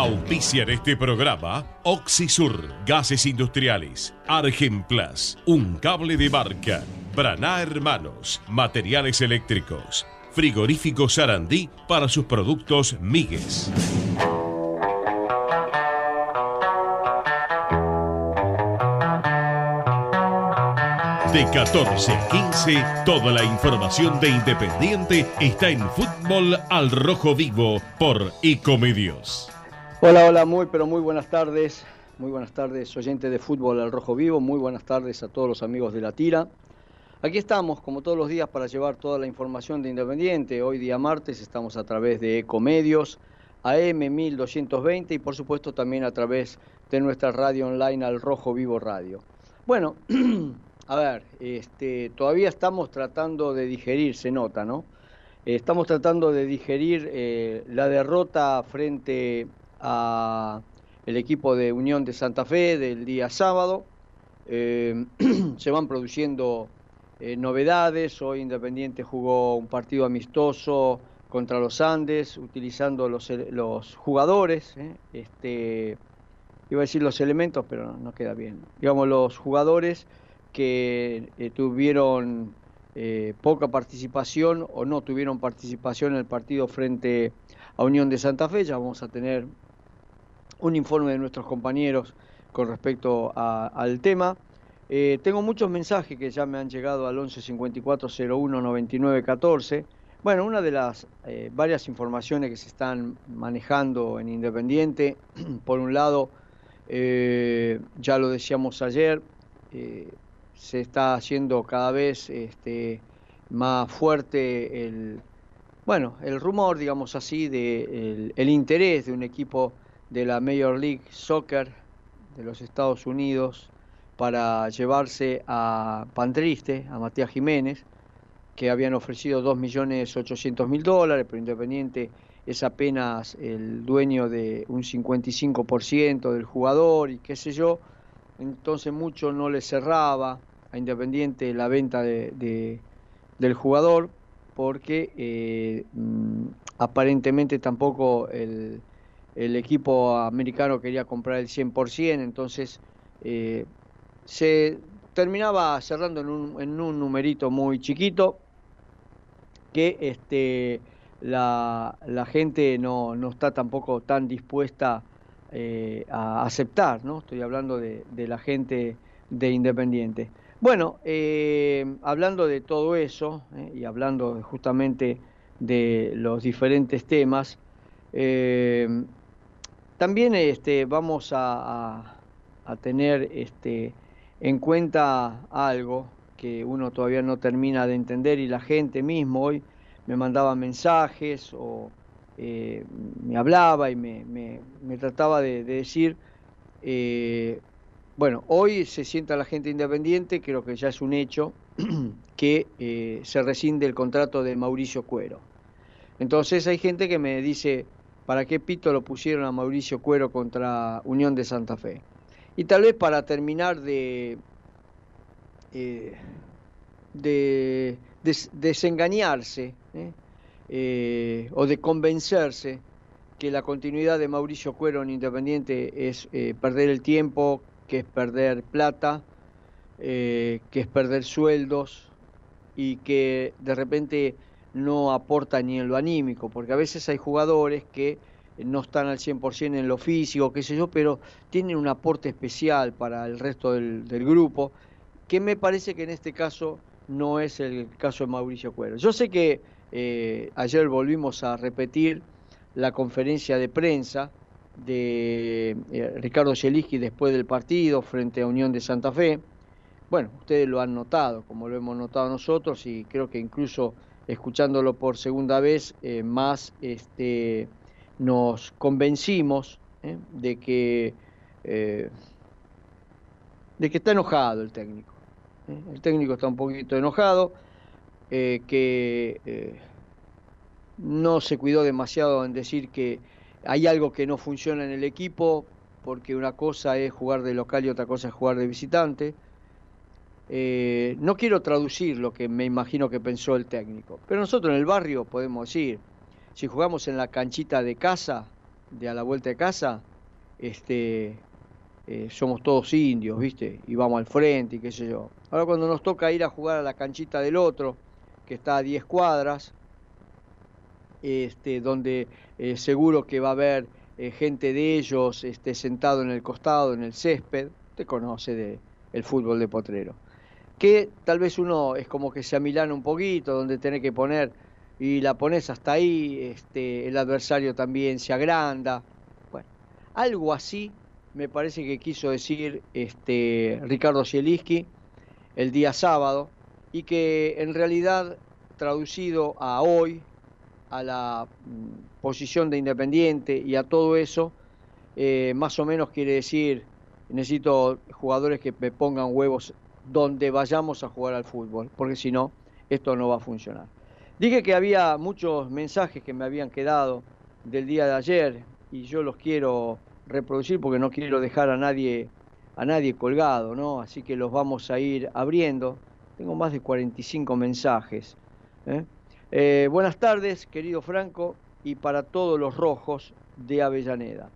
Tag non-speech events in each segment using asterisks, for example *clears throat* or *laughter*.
Auspician este programa Oxisur, Gases Industriales, Argenplas, Un Cable de Barca, Braná Hermanos, Materiales Eléctricos, Frigorífico Sarandí para sus productos Migues. De 14 a 15, toda la información de Independiente está en Fútbol al Rojo Vivo por Ecomedios. Hola, hola, muy pero muy buenas tardes. Muy buenas tardes, oyentes de Fútbol al Rojo Vivo. Muy buenas tardes a todos los amigos de la tira. Aquí estamos, como todos los días, para llevar toda la información de Independiente. Hoy día martes estamos a través de Ecomedios, AM 1220 y por supuesto también a través de nuestra radio online al Rojo Vivo Radio. Bueno, *clears throat* a ver, este, todavía estamos tratando de digerir, se nota, ¿no? Eh, estamos tratando de digerir eh, la derrota frente a el equipo de Unión de Santa Fe del día sábado. Eh, *clears throat* se van produciendo novedades. Hoy Independiente jugó un partido amistoso contra los Andes, utilizando los, los jugadores. Este, iba a decir los elementos, pero no queda bien. Digamos, los jugadores que eh, tuvieron eh, poca participación o no tuvieron participación en el partido frente a Unión de Santa Fe. Ya vamos a tener un informe de nuestros compañeros con respecto al tema. Eh, tengo muchos mensajes que ya me han llegado al 11 54 01 99 14. Bueno, una de las varias informaciones que se están manejando en Independiente, *clears throat* por un lado, ya lo decíamos ayer, se está haciendo cada vez este, más fuerte el, bueno, el rumor, digamos así, de el, interés de un equipo de la Major League Soccer de los Estados Unidos para llevarse a Pantriste, a Matías Jiménez, que habían ofrecido 2.800.000 dólares, pero Independiente es apenas el dueño de un 55% del jugador y qué sé yo, entonces mucho no le cerraba a Independiente la venta de, del jugador porque eh, mm, aparentemente tampoco el, equipo americano quería comprar el 100%, entonces eh, se terminaba cerrando en un, en un numerito muy chiquito que este, la, la gente no, no, está tampoco tan dispuesta eh, a aceptar, ¿no? Estoy hablando de, de la gente de Independiente. Bueno, eh, hablando de todo eso eh, y hablando justamente de los diferentes temas, eh, también este, vamos a, tener este, en cuenta algo que uno todavía no termina de entender y la gente mismo hoy me mandaba mensajes o me hablaba y me, trataba de, de decir bueno, hoy se sienta la gente independiente, creo que ya es un hecho, *clears throat* que eh, se rescinde el contrato de Mauricio Cuero. Entonces hay gente que me dice, ¿para qué pito lo pusieron a Mauricio Cuero contra Unión de Santa Fe? Y tal vez para terminar de, eh, de, desengañarse ¿eh? o de convencerse que la continuidad de Mauricio Cuero en Independiente es perder el tiempo, que es perder plata, eh, que es perder sueldos y que de repente no aporta ni en lo anímico, porque a veces hay jugadores que no están al 100% en lo físico, qué sé yo, pero tienen un aporte especial para el resto del, grupo, que me parece que en este caso no es el caso de Mauricio Cuero. Yo sé que eh, ayer volvimos a repetir la conferencia de prensa de eh, Ricardo Yeliski después del partido frente a Unión de Santa Fe. Bueno, ustedes lo han notado, como lo hemos notado nosotros, y creo que incluso escuchándolo por segunda vez, eh, más este, nos convencimos eh, de que de que está enojado el técnico. El técnico está un poquito enojado, que no se cuidó demasiado en decir que hay algo que no funciona en el equipo, porque una cosa es jugar de local y otra cosa es jugar de visitante. Eh, no quiero traducir lo que me imagino que pensó el técnico, pero nosotros en el barrio podemos decir, si jugamos en la canchita de casa, de a la vuelta de casa, este, eh, somos todos indios, ¿viste? Y vamos al frente y qué sé yo. Ahora cuando nos toca ir a jugar a la canchita del otro, que está a 10 cuadras, este, donde eh, seguro que va a haber gente de ellos este, sentado en el costado, en el césped, te conoce de, el fútbol de potrero. Que tal vez uno es como que se amilana un poquito, donde tiene que poner, y la pones hasta ahí, este, el adversario también se agranda. Bueno, algo así me parece que quiso decir este, Ricardo Zielinski el día sábado, y que en realidad traducido a hoy, a la mm, posición de Independiente y a todo eso, eh, más o menos quiere decir, necesito jugadores que me pongan huevos donde vayamos a jugar al fútbol, porque si no, esto no va a funcionar. Dije que había muchos mensajes que me habían quedado del día de ayer y yo los quiero reproducir porque no quiero dejar a nadie a nadie colgado, ¿no? Así que los vamos a ir abriendo. Tengo más de 45 mensajes. ¿eh? Eh, buenas tardes, querido Franco, y para todos los rojos de Avellaneda.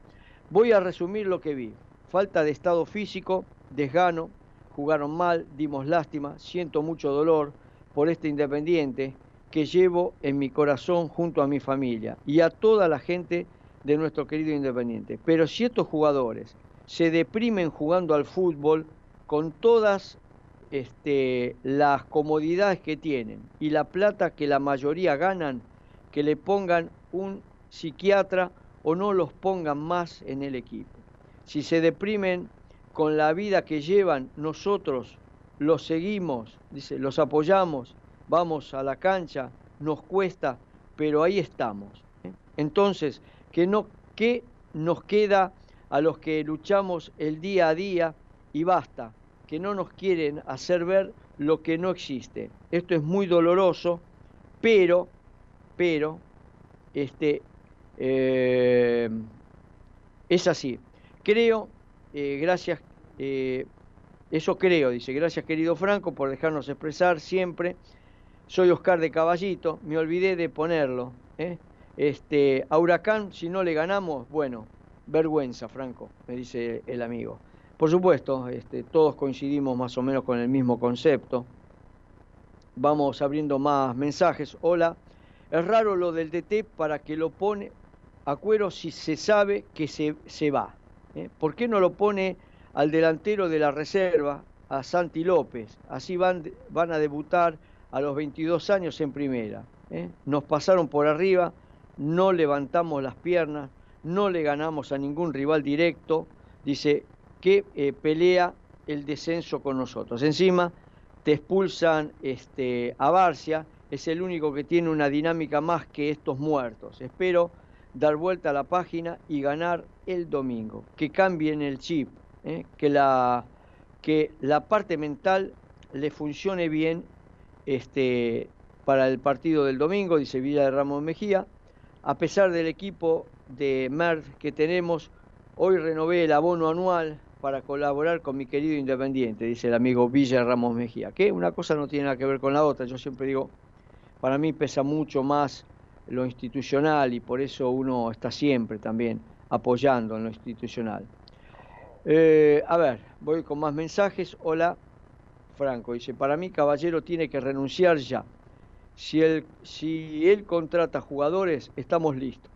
Voy a resumir lo que vi. Falta de estado físico, desgano, jugaron mal, dimos lástima, siento mucho dolor por este Independiente que llevo en mi corazón junto a mi familia y a toda la gente de nuestro querido Independiente. Pero si estos jugadores se deprimen jugando al fútbol con todas este, las comodidades que tienen y la plata que la mayoría ganan, que le pongan un psiquiatra o no los pongan más en el equipo. Si se deprimen con la vida que llevan, nosotros los seguimos, dice, los apoyamos, vamos a la cancha, nos cuesta, pero ahí estamos. ¿eh? Entonces, ¿qué, no, ¿qué nos queda a los que luchamos el día a día? Y basta, que no nos quieren hacer ver lo que no existe. Esto es muy doloroso, pero, pero, este, eh, es así. Creo, eh, gracias, eh, eso creo, dice, gracias querido Franco por dejarnos expresar siempre. Soy Oscar de Caballito, me olvidé de ponerlo. Este, a Huracán, si no le ganamos, bueno, vergüenza, Franco, me dice el amigo. Por supuesto, este, todos coincidimos más o menos con el mismo concepto. Vamos abriendo más mensajes. Hola, es raro lo del DT para que lo pone a cuero si se sabe que se, se va. ¿Eh? ¿Por qué no lo pone al delantero de la reserva, a Santi López? Así van, van a debutar a los 22 años en primera. ¿eh? Nos pasaron por arriba, no levantamos las piernas, no le ganamos a ningún rival directo. Dice, que eh, pelea el descenso con nosotros. Encima te expulsan este, a Barcia, es el único que tiene una dinámica más que estos muertos. Espero dar vuelta a la página y ganar el domingo, que cambien el chip, ¿eh? que, la, que la parte mental le funcione bien este, para el partido del domingo, dice Villa de Ramos Mejía, a pesar del equipo de MERD que tenemos, hoy renové el abono anual para colaborar con mi querido Independiente, dice el amigo Villa Ramos Mejía, que una cosa no tiene nada que ver con la otra, yo siempre digo, para mí pesa mucho más lo institucional y por eso uno está siempre también apoyando en lo institucional. Eh, a ver, voy con más mensajes. Hola, Franco, dice, para mí Caballero tiene que renunciar ya. Si él, si él contrata jugadores, estamos listos.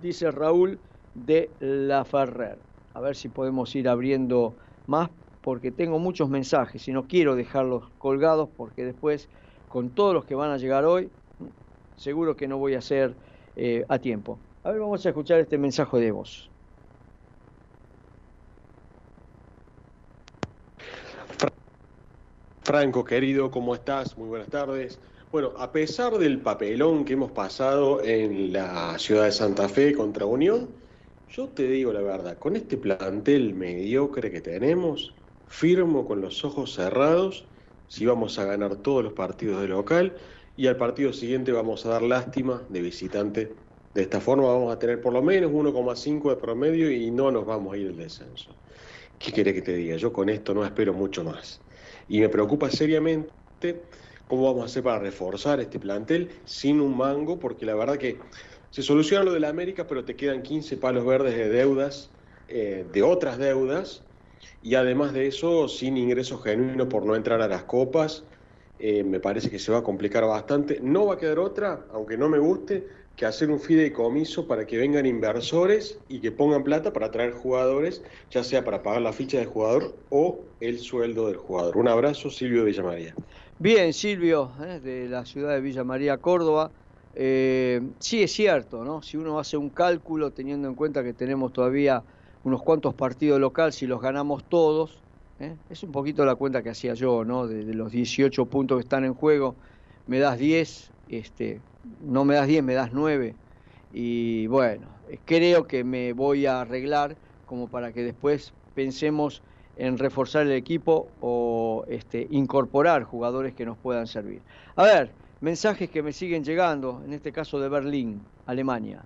Dice Raúl de La Ferrer a ver si podemos ir abriendo más, porque tengo muchos mensajes y no quiero dejarlos colgados, porque después, con todos los que van a llegar hoy, seguro que no voy a hacer eh, a tiempo. A ver, vamos a escuchar este mensaje de voz. Franco, querido, ¿cómo estás? Muy buenas tardes. Bueno, a pesar del papelón que hemos pasado en la ciudad de Santa Fe contra Unión, yo te digo la verdad, con este plantel mediocre que tenemos, firmo con los ojos cerrados si vamos a ganar todos los partidos de local y al partido siguiente vamos a dar lástima de visitante. De esta forma vamos a tener por lo menos 1,5 de promedio y no nos vamos a ir al descenso. ¿Qué querés que te diga? Yo con esto no espero mucho más. Y me preocupa seriamente cómo vamos a hacer para reforzar este plantel sin un mango, porque la verdad que se soluciona lo de la América, pero te quedan 15 palos verdes de deudas, eh, de otras deudas, y además de eso, sin ingresos genuinos por no entrar a las copas, eh, me parece que se va a complicar bastante. No va a quedar otra, aunque no me guste, que hacer un fideicomiso para que vengan inversores y que pongan plata para traer jugadores, ya sea para pagar la ficha del jugador o el sueldo del jugador. Un abrazo, Silvio Villamaría. Bien, Silvio, eh, de la ciudad de Villa María, Córdoba. Eh, sí es cierto, ¿no? Si uno hace un cálculo teniendo en cuenta que tenemos todavía unos cuantos partidos locales, si los ganamos todos, ¿eh? es un poquito la cuenta que hacía yo, ¿no? De, los 18 puntos que están en juego, me das 10, este, no me das 10, me das 9. Y bueno, creo que me voy a arreglar como para que después pensemos en reforzar el equipo o este, incorporar jugadores que nos puedan servir. A ver, mensajes que me siguen llegando, en este caso de Berlín, Alemania.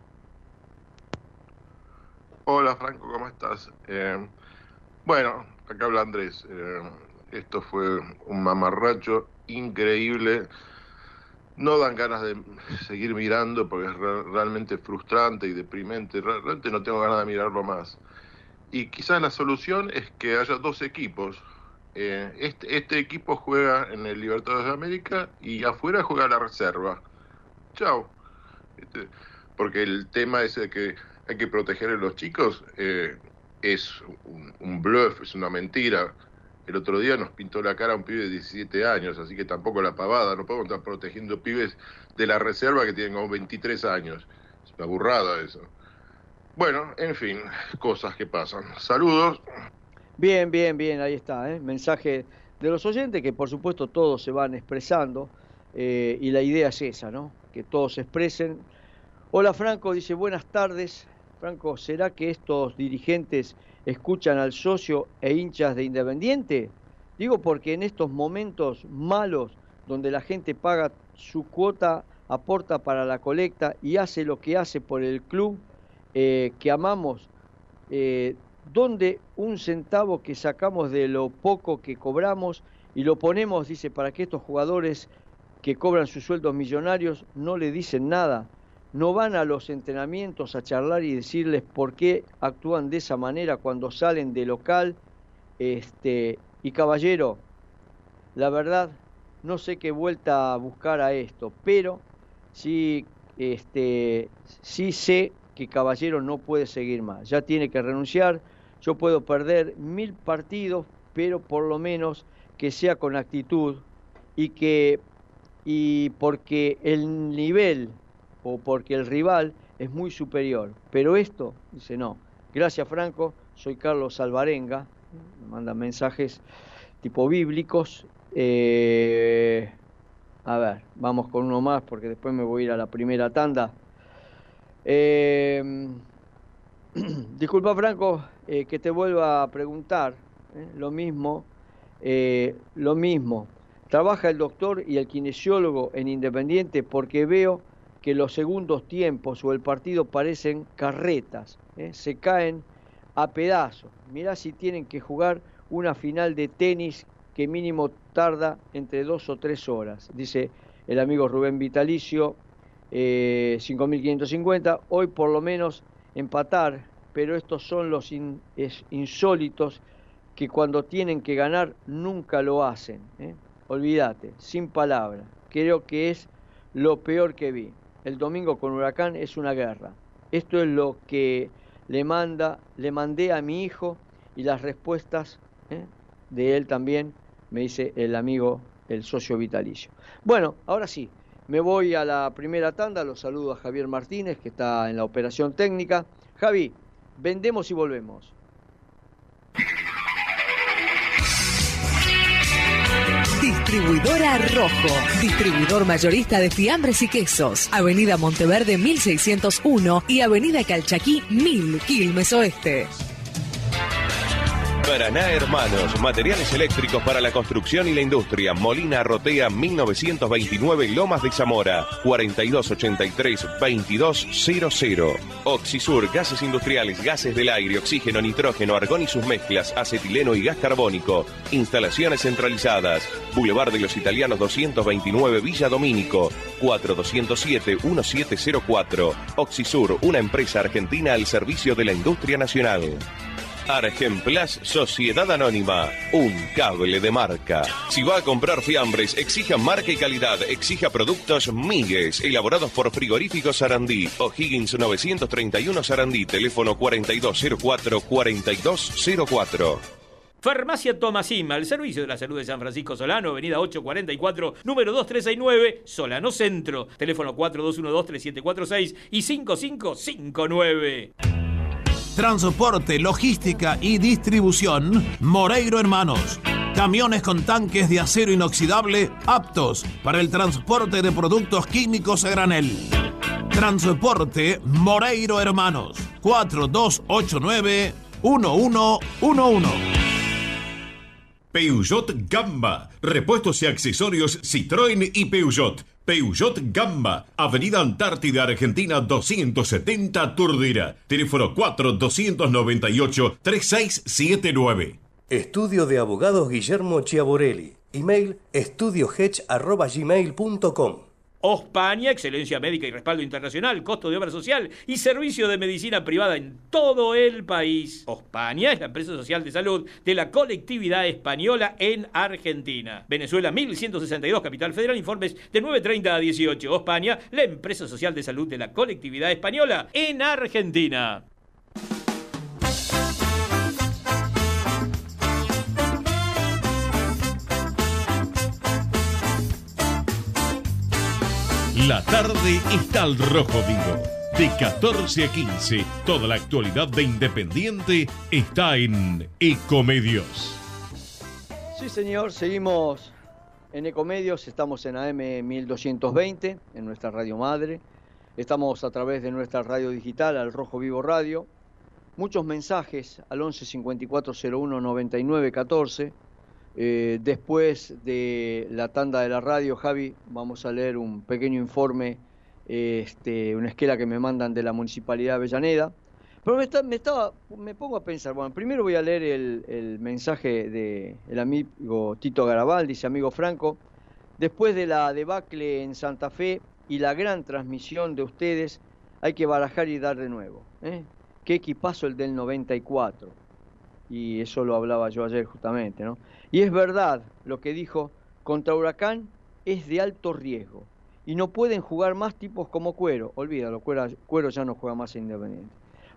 Hola Franco, ¿cómo estás? Eh, bueno, acá habla Andrés. Eh, esto fue un mamarracho increíble no dan ganas de seguir mirando porque es realmente frustrante y deprimente. Realmente no tengo ganas de mirarlo más. Y quizás la solución es que haya dos equipos. Eh, este, este, equipo juega en el Libertadores de América y afuera juega la reserva. Chao. Este, porque el tema es que hay que proteger a los chicos eh, es un, bluff, es una mentira. El otro día nos pintó la cara un pibe de 17 años, así que tampoco la pavada, no podemos estar protegiendo pibes de la reserva que tienen como 23 años. Es una burrada eso. Bueno, en fin, cosas que pasan. Saludos. Bien, bien, bien, ahí está, ¿eh? mensaje de los oyentes que por supuesto todos se van expresando eh, y la idea es esa, ¿no? Que todos se expresen. Hola Franco, dice buenas tardes. Franco, ¿será que estos dirigentes escuchan al socio e hinchas de Independiente? Digo porque en estos momentos malos donde la gente paga su cuota, aporta para la colecta y hace lo que hace por el club eh, que amamos, eh, donde un centavo que sacamos de lo poco que cobramos y lo ponemos, dice, para que estos jugadores que cobran sus sueldos millonarios no le dicen nada no van a los entrenamientos a charlar y decirles por qué actúan de esa manera cuando salen de local. Este, y caballero, la verdad, no sé qué vuelta a buscar a esto, pero sí, este, sí sé que caballero no puede seguir más. Ya tiene que renunciar. Yo puedo perder mil partidos, pero por lo menos que sea con actitud y que y porque el nivel o porque el rival es muy superior. Pero esto, dice, no. Gracias Franco, soy Carlos Alvarenga, me mandan mensajes tipo bíblicos. Eh, a ver, vamos con uno más porque después me voy a ir a la primera tanda. Eh, *clears throat* disculpa Franco eh, que te vuelva a preguntar lo mismo, lo mismo. Trabaja el doctor y el kinesiólogo en Independiente porque veo que los segundos tiempos o el partido parecen carretas, ¿eh? se caen a pedazos. Mirá si tienen que jugar una final de tenis que mínimo tarda entre dos o tres horas, dice el amigo Rubén Vitalicio, 5.550. Eh, Hoy por lo menos empatar, pero estos son los insólitos que cuando tienen que ganar nunca lo hacen. ¿eh? Olvídate, sin palabras. Creo que es lo peor que vi el domingo con Huracán es una guerra. Esto es lo que le manda, le mandé a mi hijo y las respuestas ¿eh? de él también, me dice el amigo, el socio vitalicio. Bueno, ahora sí, me voy a la primera tanda, los saludo a Javier Martínez, que está en la operación técnica. Javi, vendemos y volvemos. Distribuidora Rojo, distribuidor mayorista de fiambres y quesos. Avenida Monteverde 1601 y Avenida Calchaquí 1000, Quilmes Oeste. Paraná Hermanos, materiales eléctricos para la construcción y la industria. Molina Rotea 1929 Lomas de Zamora 4283-2200. Oxisur, gases industriales, gases del aire, oxígeno, nitrógeno, argón y sus mezclas, acetileno y gas carbónico. Instalaciones centralizadas. Boulevard de los Italianos 229 Villa Domínico 4207-1704. Oxisur, una empresa argentina al servicio de la industria nacional. Argemplas Sociedad Anónima, un cable de marca. Si va a comprar fiambres, exija marca y calidad, exija productos Migues, elaborados por Frigoríficos Sarandí, O'Higgins 931 Sarandí, teléfono 4204-4204. Farmacia Tomasima, el servicio de la salud de San Francisco Solano, avenida 844, número 2369, Solano Centro, teléfono 4212-3746 y 5559. Transporte, logística y distribución, Moreiro Hermanos. Camiones con tanques de acero inoxidable aptos para el transporte de productos químicos a granel. Transporte Moreiro Hermanos. 4289-1111. Peugeot Gamba. Repuestos y accesorios Citroën y Peugeot. Peugeot Gamba, Avenida Antártida Argentina 270 Turdera. Teléfono 4-298-3679. Estudio de Abogados Guillermo Chiaborelli. Email estudiohedge.gmail.com Ospaña, excelencia médica y respaldo internacional, costo de obra social y servicio de medicina privada en todo el país. Ospaña es la empresa social de salud de la colectividad española en Argentina. Venezuela 1162, Capital Federal, informes de 9.30 a 18. Ospaña, la empresa social de salud de la colectividad española en Argentina. La tarde está al rojo vivo. De 14 a 15, toda la actualidad de Independiente está en Ecomedios. Sí, señor, seguimos en Ecomedios, estamos en AM 1220, en nuestra radio madre. Estamos a través de nuestra radio digital, al Rojo Vivo Radio. Muchos mensajes al 11 54 01 99 14 eh, después de la tanda de la radio, Javi, vamos a leer un pequeño informe, este, una esquela que me mandan de la Municipalidad de Avellaneda. Pero me, me, estaba, me pongo a pensar, bueno, primero voy a leer el, mensaje del amigo Tito Garabal, dice amigo Franco, después de la debacle en Santa Fe y la gran transmisión de ustedes, hay que barajar y dar de nuevo. ¿eh? Qué equipazo el del 94. Y eso lo hablaba yo ayer justamente, ¿no? Y es verdad lo que dijo, contra Huracán es de alto riesgo. Y no pueden jugar más tipos como Cuero. Olvídalo, Cuero, Cuero ya no juega más Independiente.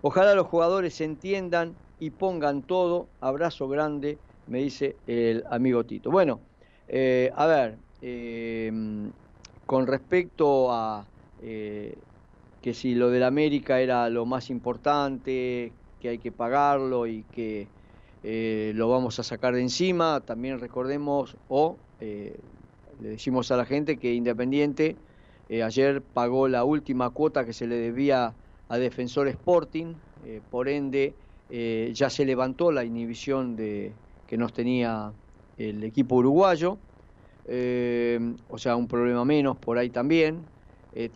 Ojalá los jugadores se entiendan y pongan todo. Abrazo grande, me dice el amigo Tito. Bueno, eh, a ver, eh, con respecto a eh, que si lo del América era lo más importante, que hay que pagarlo y que eh, lo vamos a sacar de encima. También recordemos o eh, le decimos a la gente que Independiente eh, ayer pagó la última cuota que se le debía a Defensor Sporting, por ende ya se levantó la inhibición de, que nos tenía el equipo uruguayo, o sea, un problema menos por ahí también.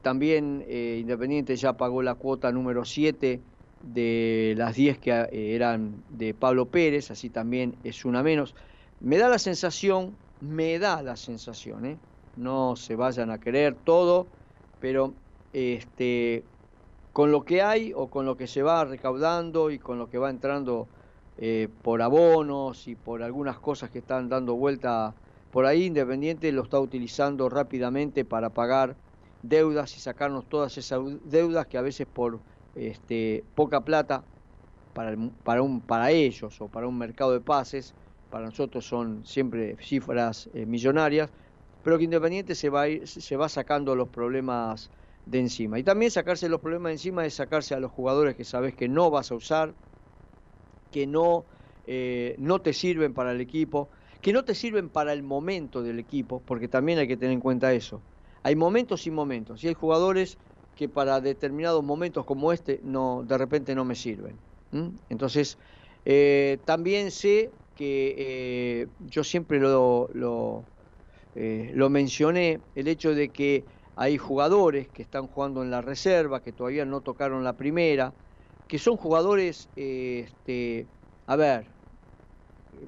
también Independiente ya pagó la cuota número 7 de las 10 que eh, eran de Pablo Pérez, así también es una menos. Me da la sensación, me da la sensación, ¿eh? no se vayan a creer todo, pero este, con lo que hay o con lo que se va recaudando y con lo que va entrando eh, por abonos y por algunas cosas que están dando vuelta por ahí, Independiente lo está utilizando rápidamente para pagar deudas y sacarnos todas esas deudas que a veces por este, poca plata para, para, un, para ellos o para un mercado de pases, para nosotros son siempre cifras eh, millonarias, pero que Independiente se va, se va sacando los problemas de encima. Y también sacarse los problemas de encima es sacarse a los jugadores que sabes que no vas a usar, que no, eh, no te sirven para el equipo, que no te sirven para el momento del equipo, porque también hay que tener en cuenta eso. Hay momentos y momentos, y hay jugadores que para determinados momentos como este no de repente no me sirven. Entonces, Eh, también sé que eh, yo siempre lo, lo, lo, mencioné, el hecho de que hay jugadores que están jugando en la reserva, que todavía no tocaron la primera, que son jugadores, este, a ver,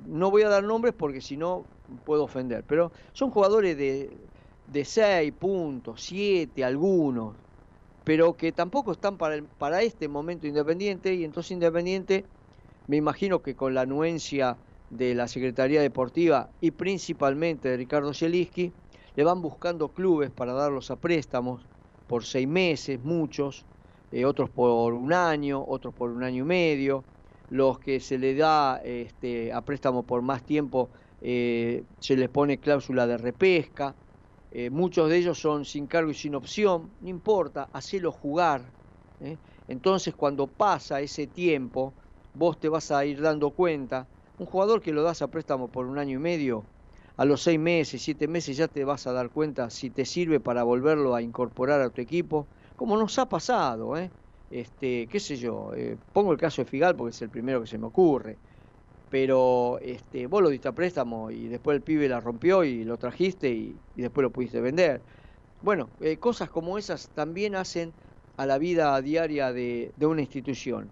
no voy a dar nombres porque si no puedo ofender, pero son jugadores de, de 6 puntos, 7 algunos, pero que tampoco están para, para este momento Independiente y entonces Independiente me imagino que con la anuencia de la Secretaría Deportiva y principalmente de Ricardo Zielinski, le van buscando clubes para darlos a préstamos por seis meses, muchos, eh, otros por un año, otros por un año y medio, los que se le da este, a préstamo por más tiempo eh, se les pone cláusula de repesca, eh, muchos de ellos son sin cargo y sin opción, no importa, hacelo jugar. ¿eh? Entonces cuando pasa ese tiempo, vos te vas a ir dando cuenta, un jugador que lo das a préstamo por un año y medio, a los seis meses, siete meses ya te vas a dar cuenta si te sirve para volverlo a incorporar a tu equipo, como nos ha pasado, ¿eh? este, qué sé yo, pongo el caso de Figal porque es el primero que se me ocurre pero este, vos lo diste a préstamo y después el pibe la rompió y lo trajiste y, después lo pudiste vender. Bueno, eh, cosas como esas también hacen a la vida diaria de, una institución.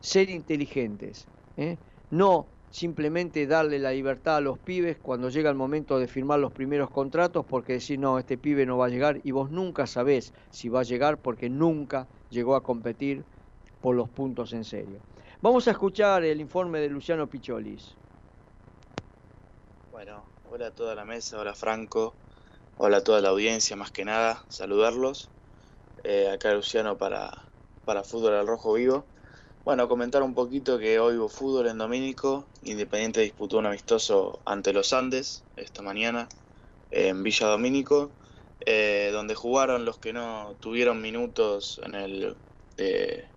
Ser inteligentes, ¿eh? no simplemente darle la libertad a los pibes cuando llega el momento de firmar los primeros contratos porque decir no, este pibe no va a llegar y vos nunca sabés si va a llegar porque nunca llegó a competir por los puntos en serio. Vamos a escuchar el informe de Luciano Picholis. Bueno, hola a toda la mesa, hola Franco, hola a toda la audiencia, más que nada, saludarlos. Eh, acá Luciano para, para Fútbol al Rojo Vivo. Bueno, comentar un poquito que hoy hubo fútbol en Domínico. Independiente disputó un amistoso ante los Andes esta mañana en Villa Domínico, eh, donde jugaron los que no tuvieron minutos en el eh,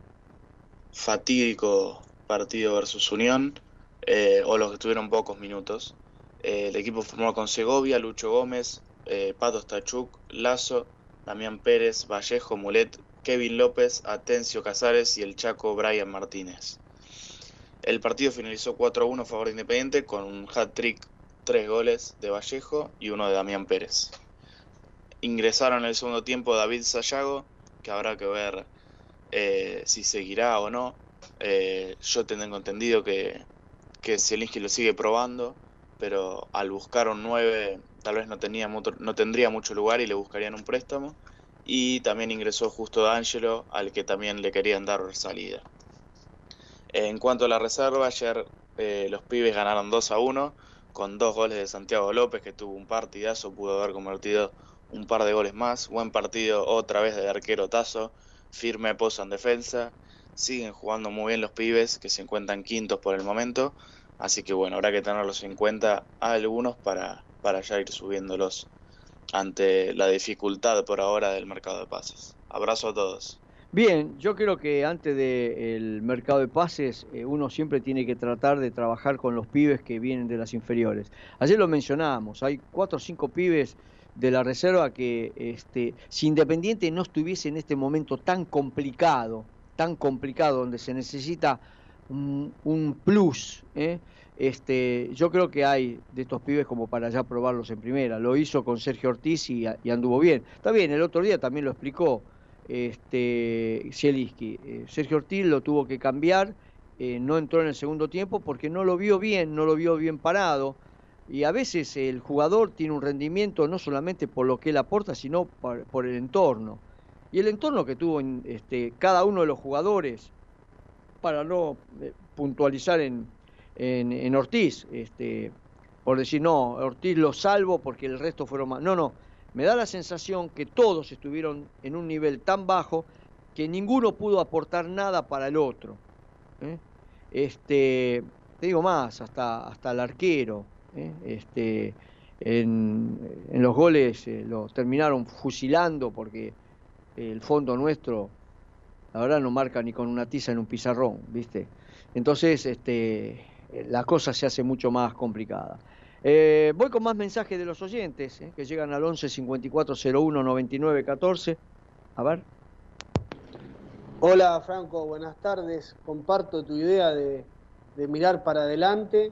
fatídico partido versus Unión, eh, o los que tuvieron pocos minutos. Eh, el equipo formó con Segovia, Lucho Gómez, eh, Pato Stachuk, Lazo, Damián Pérez, Vallejo, Mulet, Kevin López, Atencio Casares y el Chaco Brian Martínez. El partido finalizó 4-1 a favor de Independiente con un hat-trick, tres goles de Vallejo y uno de Damián Pérez. Ingresaron en el segundo tiempo David Sayago, que habrá que ver eh, si seguirá o no. Eh, yo tengo entendido que, que lo sigue probando, pero al buscar un 9 tal vez no, tenía no tendría mucho lugar y le buscarían un préstamo. Y también ingresó justo D'Angelo, al que también le querían dar salida. En cuanto a la reserva, ayer eh, los pibes ganaron 2 a 1 con dos goles de Santiago López, que tuvo un partidazo, pudo haber convertido un par de goles más. Buen partido otra vez del arquero Tazo, firme pozo en defensa. Siguen jugando muy bien los pibes, que se encuentran quintos por el momento. Así que bueno, habrá que tenerlos en cuenta a algunos para, para ya ir subiéndolos ante la dificultad por ahora del mercado de pases. Abrazo a todos. Bien, yo creo que antes del mercado de pases eh, uno siempre tiene que tratar de trabajar con los pibes que vienen de las inferiores. Ayer lo mencionábamos, hay cuatro o cinco pibes de la reserva que este, si Independiente no estuviese en este momento tan complicado, tan complicado, donde se necesita un, plus, ¿eh? este, yo creo que hay de estos pibes como para ya probarlos en primera. Lo hizo con Sergio Ortiz y, anduvo bien. Está bien, el otro día también lo explicó este, Zielinski. Eh, Sergio Ortiz lo tuvo que cambiar, eh, no entró en el segundo tiempo porque no lo vio bien, no lo vio bien parado y a veces el jugador tiene un rendimiento no solamente por lo que él aporta, sino por, el entorno. Y el entorno que tuvo este, cada uno de los jugadores, para no eh, puntualizar en, en, Ortiz, este, por decir, no, Ortiz lo salvo porque el resto fueron más. No, no, me da la sensación que todos estuvieron en un nivel tan bajo que ninguno pudo aportar nada para el otro. ¿eh? Este, te digo más, hasta, hasta el arquero, ¿eh? este, en, los goles eh, lo terminaron fusilando porque el fondo nuestro, la verdad, no marca ni con una tiza en un pizarrón, ¿viste? Entonces, este, la cosa se hace mucho más complicada. Eh, voy con más mensajes de los oyentes que llegan al 11 54 01 99 14. A ver. Hola Franco, buenas tardes. Comparto tu idea de de mirar para adelante.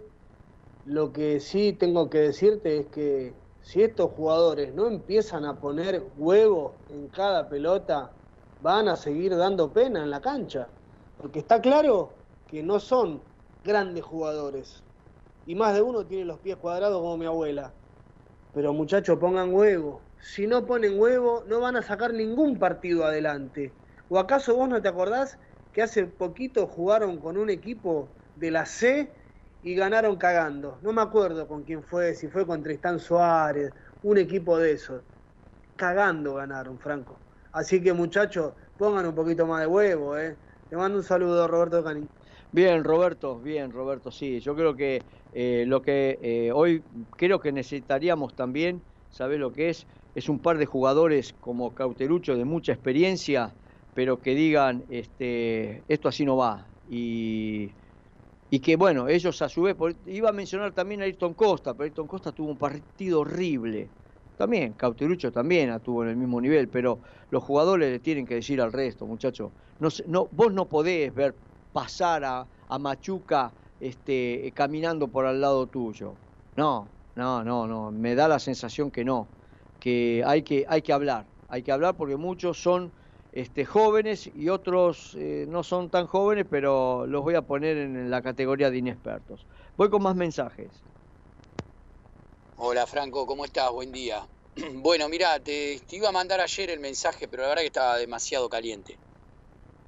Lo que sí tengo que decirte es que si estos jugadores no empiezan a poner huevo en cada pelota, van a seguir dando pena en la cancha. Porque está claro que no son grandes jugadores. Y más de uno tiene los pies cuadrados como mi abuela. Pero muchachos, pongan huevo. Si no ponen huevo, no van a sacar ningún partido adelante. ¿O acaso vos no te acordás que hace poquito jugaron con un equipo de la C y ganaron cagando? No me acuerdo con quién fue, si fue con Tristán Suárez, un equipo de esos. Cagando ganaron, Franco. Así que muchachos, pongan un poquito más de huevo, ¿eh? Te mando un saludo, Roberto Cani. Bien, Roberto, bien, Roberto, sí. Yo creo que eh, lo que eh, hoy creo que necesitaríamos también, ¿sabes lo que es? Es un par de jugadores como Cauterucho de mucha experiencia, pero que digan, este, esto así no va. Y, y que, bueno, ellos a su vez, iba a mencionar también a Ayrton Costa, pero Ayrton Costa tuvo un partido horrible. También, Cauterucho también estuvo en el mismo nivel, pero los jugadores le tienen que decir al resto, muchachos. No, no, vos no podés ver pasar a, a Machuca este, caminando por al lado tuyo. No, no, no, no. Me da la sensación que no. Que hay que, hay que hablar. Hay que hablar porque muchos son este, jóvenes y otros eh, no son tan jóvenes, pero los voy a poner en la categoría de inexpertos. Voy con más mensajes. Hola Franco, ¿cómo estás? Buen día. *clears throat* Bueno, mira, te, te, iba a mandar ayer el mensaje, pero la verdad que estaba demasiado caliente.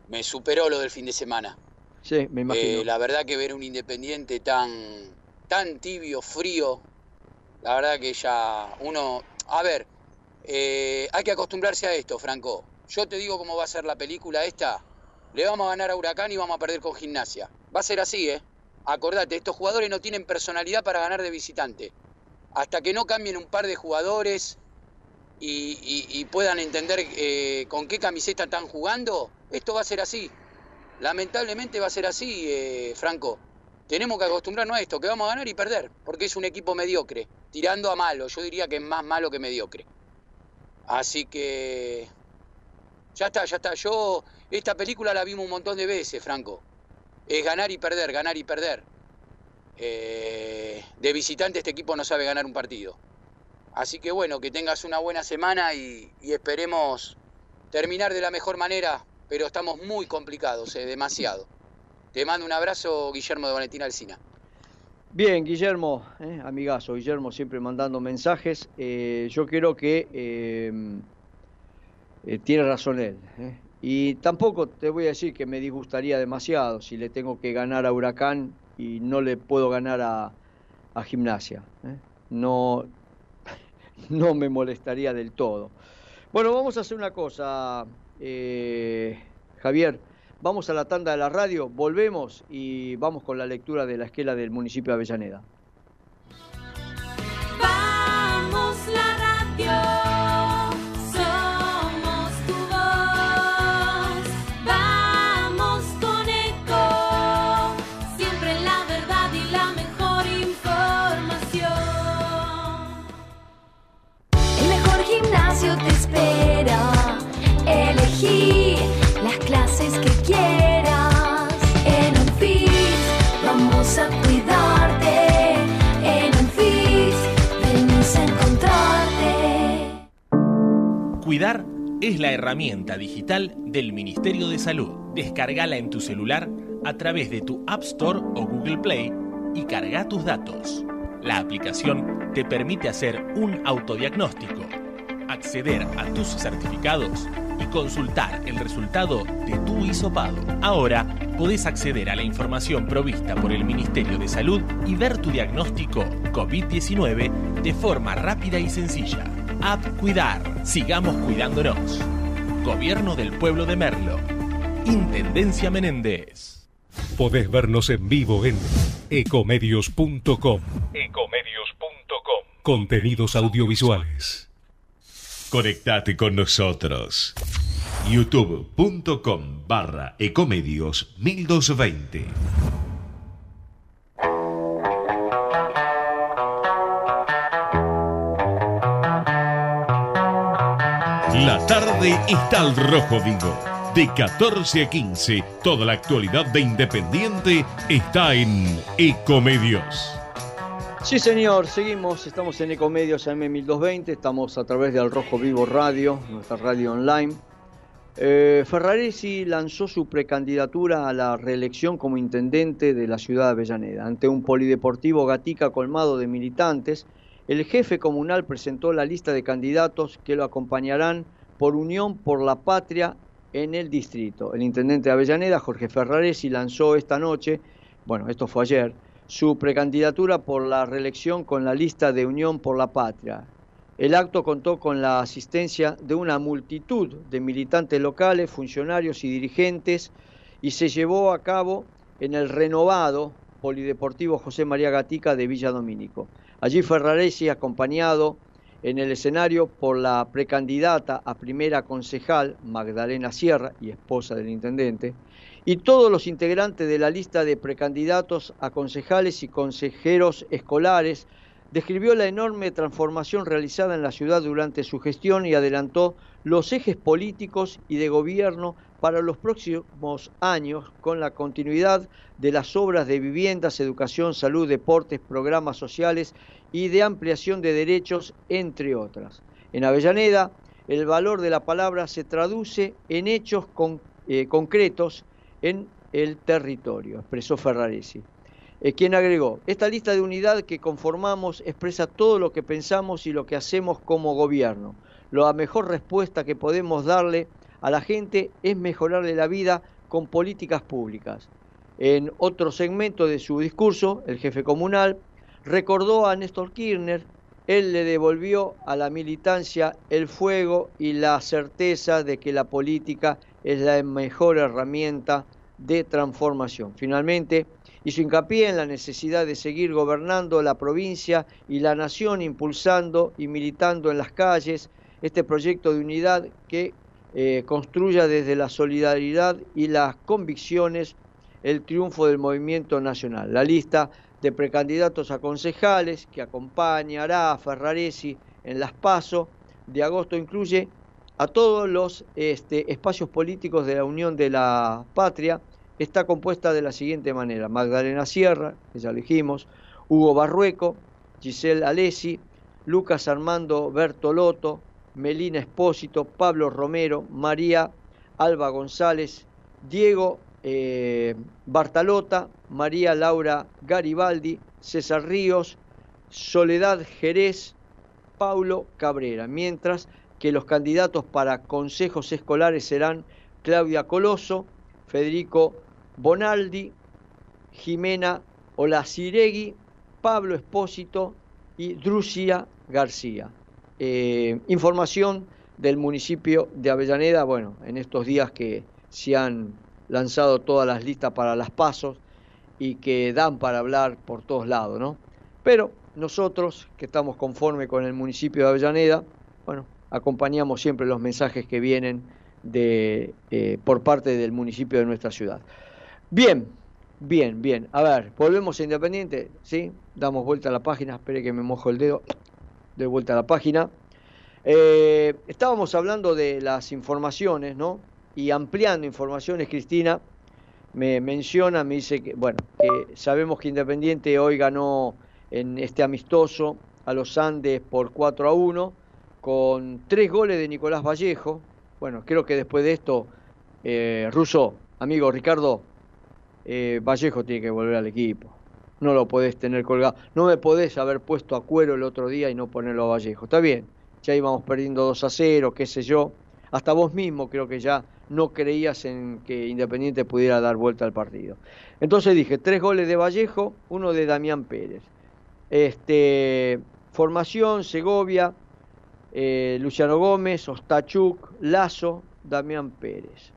Me superó lo del fin de semana. Sí, me imagino. Eh, la verdad que ver un Independiente tan, tan tibio, frío, la verdad que ya uno... A ver, eh, hay que acostumbrarse a esto, Franco. Yo te digo cómo va a ser la película esta. Le vamos a ganar a Huracán y vamos a perder con Gimnasia. Va a ser así, ¿eh? Acordate, estos jugadores no tienen personalidad para ganar de visitante. Hasta que no cambien un par de jugadores y, puedan entender eh, con qué camiseta están jugando, esto va a ser así. Lamentablemente va a ser así, eh, Franco. Tenemos que acostumbrarnos a esto, que vamos a ganar y perder, porque es un equipo mediocre, tirando a malo. Yo diría que es más malo que mediocre. Así que ya está, ya está. Yo esta película la vimos un montón de veces, Franco. Es ganar y perder, ganar y perder. Eh, de visitante este equipo no sabe ganar un partido. Así que bueno, que tengas una buena semana y, esperemos terminar de la mejor manera pero estamos muy complicados, eh, demasiado. Te mando un abrazo, Guillermo de Valentina Alcina. Bien, Guillermo, eh, amigazo, Guillermo siempre mandando mensajes. Yo creo que eh, tiene razón él. Y tampoco te voy a decir que me disgustaría demasiado si le tengo que ganar a Huracán y no le puedo ganar a, a Gimnasia. No, *laughs* no me molestaría del todo. Bueno, vamos a hacer una cosa, eh, Javier, vamos a la tanda de la radio, volvemos y vamos con la lectura de la esquela del municipio de Avellaneda. Vamos la radio, Es la herramienta digital del Ministerio de Salud. Descargala en tu celular a través de tu App Store o Google Play y carga tus datos. La aplicación te permite hacer un autodiagnóstico, acceder a tus certificados y consultar el resultado de tu hisopado. Ahora podés acceder a la información provista por el Ministerio de Salud y ver tu diagnóstico COVID-19 de forma rápida y sencilla. App Cuidar. Sigamos cuidándonos. Gobierno del Pueblo de Merlo. Intendencia Menéndez. Podés vernos en vivo en ecomedios.com. Ecomedios.com. Contenidos audiovisuales. Conectate con nosotros. youtube.com barra ecomedios 1220. La tarde está al rojo vivo De 14 a 15, toda la actualidad de Independiente está en Ecomedios. Sí, señor, seguimos, estamos en Ecomedios AM1220, estamos a través de Al Rojo Vivo Radio, nuestra radio online. Eh, Ferraresi lanzó su precandidatura a la reelección como intendente de la ciudad de Avellaneda. Ante un polideportivo Gatica colmado de militantes, el jefe comunal presentó la lista de candidatos que lo acompañarán por Unión por la Patria en el distrito. El intendente de Avellaneda, Jorge Ferraresi, lanzó esta noche, bueno, esto fue ayer, su precandidatura por la reelección con la lista de Unión por la Patria. El acto contó con la asistencia de una multitud de militantes locales, funcionarios y dirigentes y se llevó a cabo en el renovado Polideportivo José María Gatica de Villa Domínico. Allí Ferraresi, acompañado en el escenario por la precandidata a primera concejal, Magdalena Sierra, y esposa del intendente, y todos los integrantes de la lista de precandidatos a concejales y consejeros escolares, describió la enorme transformación realizada en la ciudad durante su gestión y adelantó los ejes políticos y de gobierno para los próximos años con la continuidad de las obras de viviendas, educación, salud, deportes, programas sociales y de ampliación de derechos, entre otras. En Avellaneda, el valor de la palabra se traduce en hechos eh, concretos en el territorio, expresó Ferraresi. Eh, quien agregó, esta lista de unidad que conformamos expresa todo lo que pensamos y lo que hacemos como gobierno. La mejor respuesta que podemos darle a la gente es mejorarle la vida con políticas públicas. En otro segmento de su discurso, el jefe comunal recordó a Néstor Kirchner, él le devolvió a la militancia el fuego y la certeza de que la política es la mejor herramienta de transformación. Finalmente, hizo hincapié en la necesidad de seguir gobernando la provincia y la nación, impulsando y militando en las calles este proyecto de unidad que eh, construya desde la solidaridad y las convicciones el triunfo del movimiento nacional. La lista de precandidatos a concejales que acompañará a Ferraresi en las PASO de agosto incluye a todos los este, espacios políticos de la Unión de la Patria. Está compuesta de la siguiente manera: Magdalena Sierra, que ya dijimos, Hugo Barrueco, Giselle Alessi, Lucas Armando Bertolotto, Melina Espósito, Pablo Romero, María Alba González, Diego eh, Bartalota, María Laura Garibaldi, César Ríos, Soledad Jerez, Paulo Cabrera, mientras que los candidatos para consejos escolares serán Claudia Coloso, Federico Bonaldi, Jimena Olaciregui, Pablo Espósito y Drucia García. Eh, información del municipio de Avellaneda, bueno, en estos días que se han lanzado todas las listas para las pasos y que dan para hablar por todos lados, ¿no? Pero nosotros, que estamos conformes con el municipio de Avellaneda, bueno, acompañamos siempre los mensajes que vienen de, eh, por parte del municipio de nuestra ciudad. Bien, bien, bien. A ver, volvemos a Independiente, ¿sí? Damos vuelta a la página, espere que me mojo el dedo, de vuelta a la página. Eh, estábamos hablando de las informaciones, ¿no? y ampliando informaciones, Cristina me menciona, me dice que, bueno, que sabemos que Independiente hoy ganó en este amistoso a los Andes por 4 a 1, con tres goles de Nicolás Vallejo. Bueno, creo que después de esto, eh, Russo, amigo Ricardo, eh, Vallejo tiene que volver al equipo. No lo podés tener colgado. No me podés haber puesto a cuero el otro día y no ponerlo a Vallejo. Está bien, ya íbamos perdiendo 2 a 0, qué sé yo. Hasta vos mismo creo que ya no creías en que Independiente pudiera dar vuelta al partido. Entonces dije, tres goles de Vallejo, uno de Damián Pérez. Este, formación, Segovia, eh, Luciano Gómez, Ostachuk, Lazo, Damián Pérez.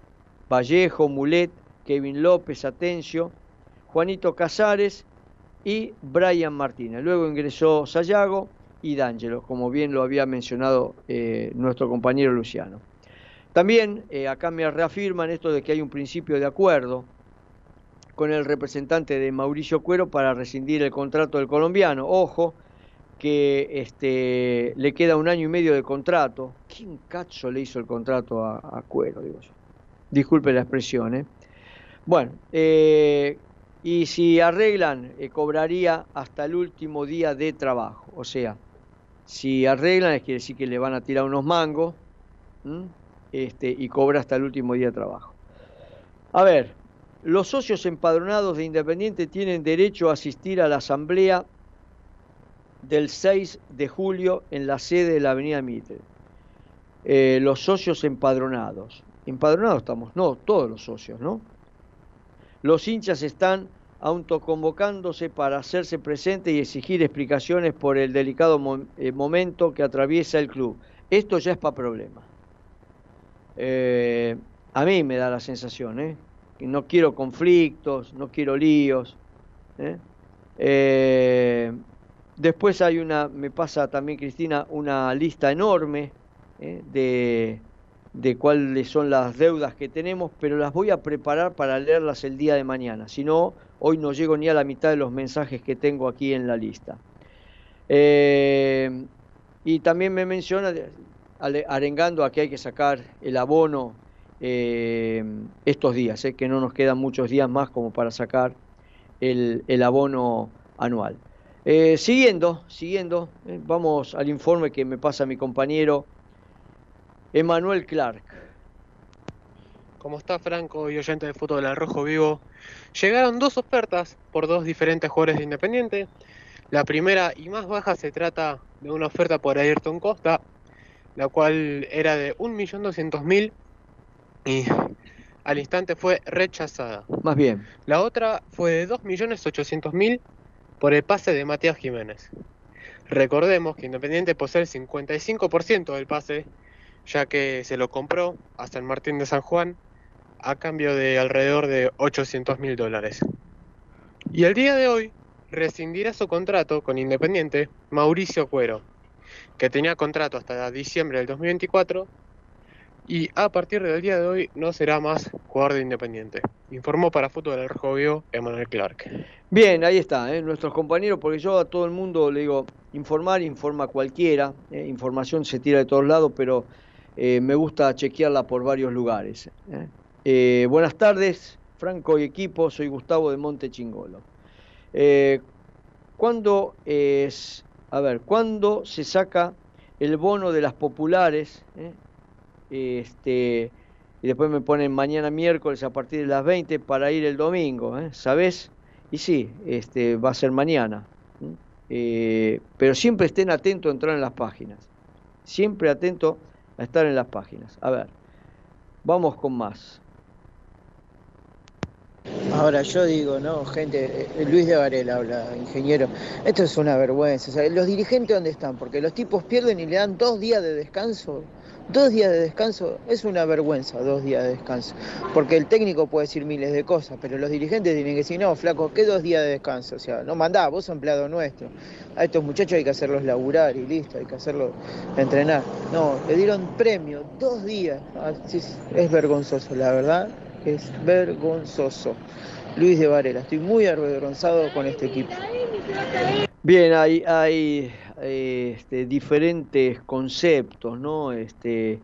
Vallejo, Mulet, Kevin López, Atencio, Juanito Casares y Brian Martínez. Luego ingresó Sayago y D'Angelo, como bien lo había mencionado eh, nuestro compañero Luciano. También eh, acá me reafirman esto de que hay un principio de acuerdo con el representante de Mauricio Cuero para rescindir el contrato del colombiano. Ojo, que este, le queda un año y medio de contrato. ¿Quién cacho le hizo el contrato a, Cuero? Digo yo. Disculpe la expresión. ¿eh? Bueno, eh, y si arreglan, eh, cobraría hasta el último día de trabajo. O sea, si arreglan, es quiere decir que le van a tirar unos mangos este, y cobra hasta el último día de trabajo. A ver, los socios empadronados de Independiente tienen derecho a asistir a la asamblea del 6 de julio en la sede de la Avenida Mitre. Eh, los socios empadronados. Empadronados estamos, no, todos los socios, ¿no? Los hinchas están autoconvocándose para hacerse presentes y exigir explicaciones por el delicado eh, momento que atraviesa el club. Esto ya es para problemas. Eh, a mí me da la sensación, ¿eh? no quiero conflictos, no quiero líos. ¿eh? después hay una, me pasa también Cristina, una lista enorme de, de cuáles son las deudas que tenemos, pero las voy a preparar para leerlas el día de mañana. Si no, hoy no llego ni a la mitad de los mensajes que tengo aquí en la lista. y también me menciona, arengando a que hay que sacar el abono eh, estos días, eh, que no nos quedan muchos días más como para sacar el, abono anual. Eh, siguiendo, siguiendo, vamos al informe que me pasa mi compañero Emanuel Clark. Como está Franco y oyente de fútbol del Rojo Vivo, llegaron dos ofertas por dos diferentes jugadores de Independiente. La primera y más baja se trata de una oferta por Ayrton Costa, la cual era de 1.200.000 y al instante fue rechazada. Más bien. La otra fue de 2.800.000 por el pase de Matías Jiménez. Recordemos que Independiente posee el 55% del pase, ya que se lo compró a San Martín de San Juan a cambio de alrededor de 800.000 dólares. Y el día de hoy rescindirá su contrato con Independiente Mauricio Cuero, que tenía contrato hasta diciembre del 2024 y a partir del día de hoy no será más jugador de Independiente. Informó para Fútbol del Rojo Emanuel Clark. Bien, ahí está, ¿eh? nuestros compañeros, porque yo a todo el mundo le digo, informar, informa cualquiera, ¿eh? información se tira de todos lados, pero eh, me gusta chequearla por varios lugares. ¿eh? buenas tardes, Franco y equipo, soy Gustavo de Monte Chingolo. ¿Cuándo es a ver, ¿cuándo se saca el bono de las populares? Eh? Este, y después me ponen mañana miércoles a partir de las 20 para ir el domingo, ¿eh? ¿sabes? Y sí, este, va a ser mañana. Eh, pero siempre estén atentos a entrar en las páginas. Siempre atentos a estar en las páginas. A ver, vamos con más. Ahora yo digo, no, gente, eh, Luis de Varela habla, ingeniero, esto es una vergüenza. los dirigentes dónde están, porque los tipos pierden y le dan dos días de descanso. Dos días de descanso es una vergüenza, dos días de descanso. Porque el técnico puede decir miles de cosas, pero los dirigentes tienen que decir, no, flaco, ¿qué dos días de descanso? O sea, no mandá, vos empleado nuestro. A estos muchachos hay que hacerlos laburar y listo, hay que hacerlos entrenar. No, le dieron premio, dos días. Ah, es vergonzoso, la verdad es vergonzoso. Luis de Varela, estoy muy avergonzado con este equipo. Bien, hay, hay este, diferentes conceptos, ¿no? Este,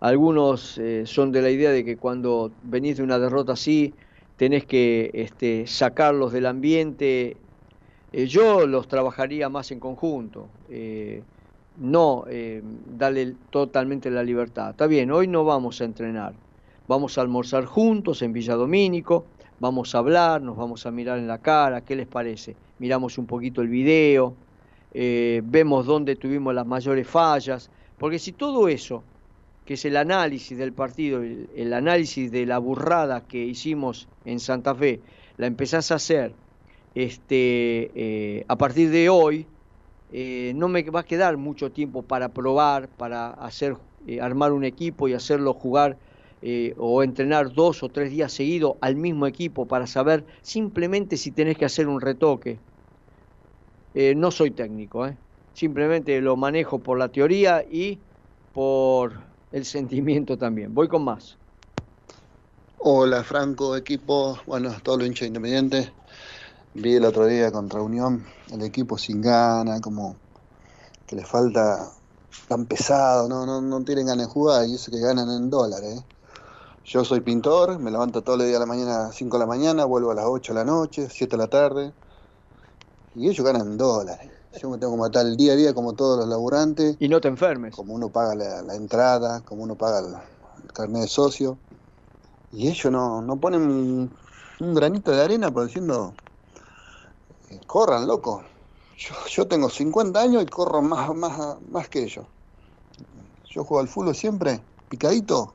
algunos eh, son de la idea de que cuando venís de una derrota así, tenés que este, sacarlos del ambiente. Eh, yo los trabajaría más en conjunto, eh, no darle totalmente la libertad. Está bien, hoy no vamos a entrenar vamos a almorzar juntos en Villa Domínico, vamos a hablar, nos vamos a mirar en la cara, ¿qué les parece? Miramos un poquito el video, eh, vemos dónde tuvimos las mayores fallas, porque si todo eso, que es el análisis del partido, el, análisis de la burrada que hicimos en Santa Fe, la empezás a hacer este, eh, a partir de hoy, eh, no me va a quedar mucho tiempo para probar, para hacer, armar un equipo y hacerlo jugar eh, o entrenar dos o tres días seguidos al mismo equipo para saber simplemente si tenés que hacer un retoque. Eh, no soy técnico, ¿eh? simplemente lo manejo por la teoría y por el sentimiento también. Voy con más. Hola Franco, equipo, bueno, todo lo hincha independiente. Vi el otro día contra Unión, el equipo sin gana, como que le falta tan pesado, no, no, no tienen ganas de jugar y eso que ganan en dólares. Yo soy pintor, me levanto todos los días a la mañana a las 5 de la mañana, vuelvo a las 8 de la noche, 7 de la tarde. Y ellos ganan dólares. Yo me tengo que matar el día a día como todos los laburantes. Y no te enfermes. Como uno paga la, la entrada, como uno paga el, el carnet de socio. Y ellos no, no ponen un, un granito de arena por diciendo, eh, corran, loco. Yo, yo tengo 50 años y corro más, más, más que ellos. Yo juego al fútbol siempre, picadito,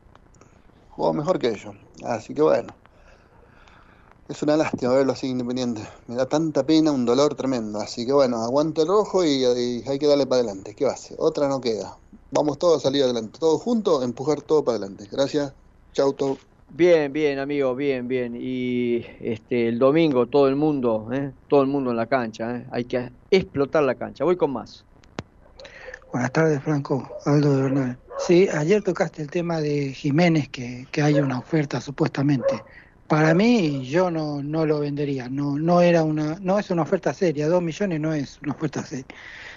juego mejor que ellos. Así que bueno, es una lástima verlo así independiente. Me da tanta pena, un dolor tremendo. Así que bueno, aguante el rojo y, y hay que darle para adelante. ¿Qué va a hacer? Otra no queda. Vamos todos a salir adelante, todos juntos, empujar todo para adelante. Gracias. Chau, todo. Bien, bien, amigo, bien, bien. Y este el domingo todo el mundo, ¿eh? todo el mundo en la cancha. ¿eh? Hay que explotar la cancha. Voy con más. Buenas tardes, Franco. Aldo de Bernal. Sí, ayer tocaste el tema de Jiménez, que, que hay una oferta supuestamente. Para mí, yo no, no lo vendería. No, no, era una, no es una oferta seria. Dos millones no es una oferta seria.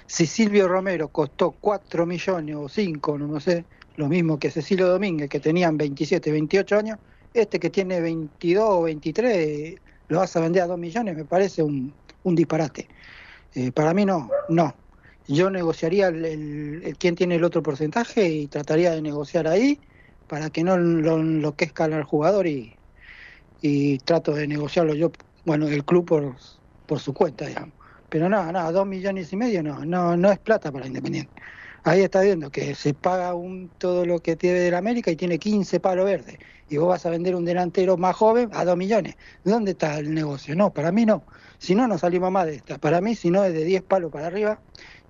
Si Silvio Romero costó cuatro millones o cinco, no, no sé, lo mismo que Cecilio Domínguez, que tenían 27, 28 años, este que tiene 22 o 23, lo vas a vender a dos millones, me parece un, un disparate. Eh, para mí no, no. Yo negociaría el, el, quién tiene el otro porcentaje y trataría de negociar ahí para que no lo enloquezcan al jugador y, y trato de negociarlo yo, bueno, el club por, por su cuenta, digamos. Pero no, no, dos millones y medio no, no, no es plata para Independiente. Ahí está viendo que se paga un, todo lo que tiene del América y tiene 15 palos verdes. Y vos vas a vender un delantero más joven a 2 millones. ¿Dónde está el negocio? No, para mí no. Si no, no salimos más de esta. Para mí, si no es de 10 palos para arriba,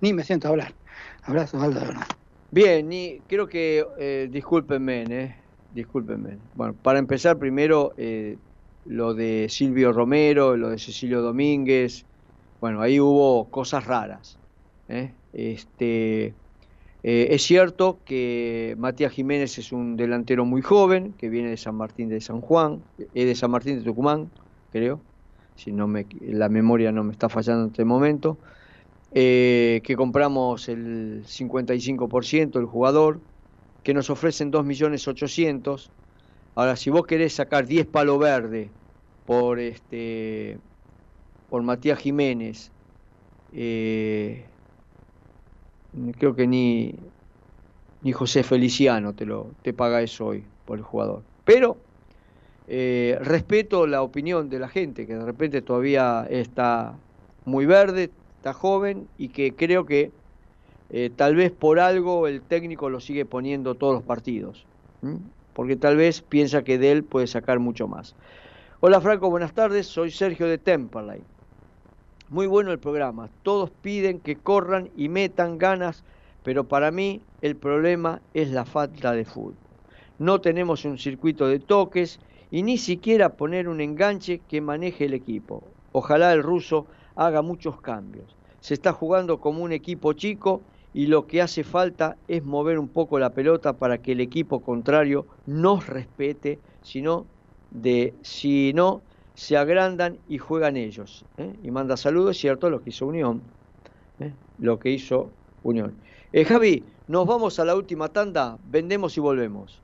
ni me siento a hablar. Abrazo, Aldo. Bien, y creo que, eh, discúlpenme, ¿eh? Discúlpenme. Bueno, para empezar, primero eh, lo de Silvio Romero, lo de Cecilio Domínguez. Bueno, ahí hubo cosas raras. ¿eh? Este. Eh, es cierto que Matías Jiménez es un delantero muy joven, que viene de San Martín de San Juan, es de San Martín de Tucumán, creo, si no me, la memoria no me está fallando en este momento, eh, que compramos el 55% del jugador, que nos ofrecen 2.800.000. Ahora, si vos querés sacar 10 palo verde por, este, por Matías Jiménez, eh, creo que ni, ni José Feliciano te, lo, te paga eso hoy por el jugador. Pero eh, respeto la opinión de la gente, que de repente todavía está muy verde, está joven y que creo que eh, tal vez por algo el técnico lo sigue poniendo todos los partidos, porque tal vez piensa que de él puede sacar mucho más. Hola Franco, buenas tardes, soy Sergio de Temperley. Muy bueno el programa. Todos piden que corran y metan ganas, pero para mí el problema es la falta de fútbol. No tenemos un circuito de toques y ni siquiera poner un enganche que maneje el equipo. Ojalá el ruso haga muchos cambios. Se está jugando como un equipo chico y lo que hace falta es mover un poco la pelota para que el equipo contrario nos respete, sino de si no se agrandan y juegan ellos. ¿eh? Y manda saludos, cierto, lo que hizo Unión. ¿eh? Lo que hizo Unión. Eh, Javi, nos vamos a la última tanda, vendemos y volvemos.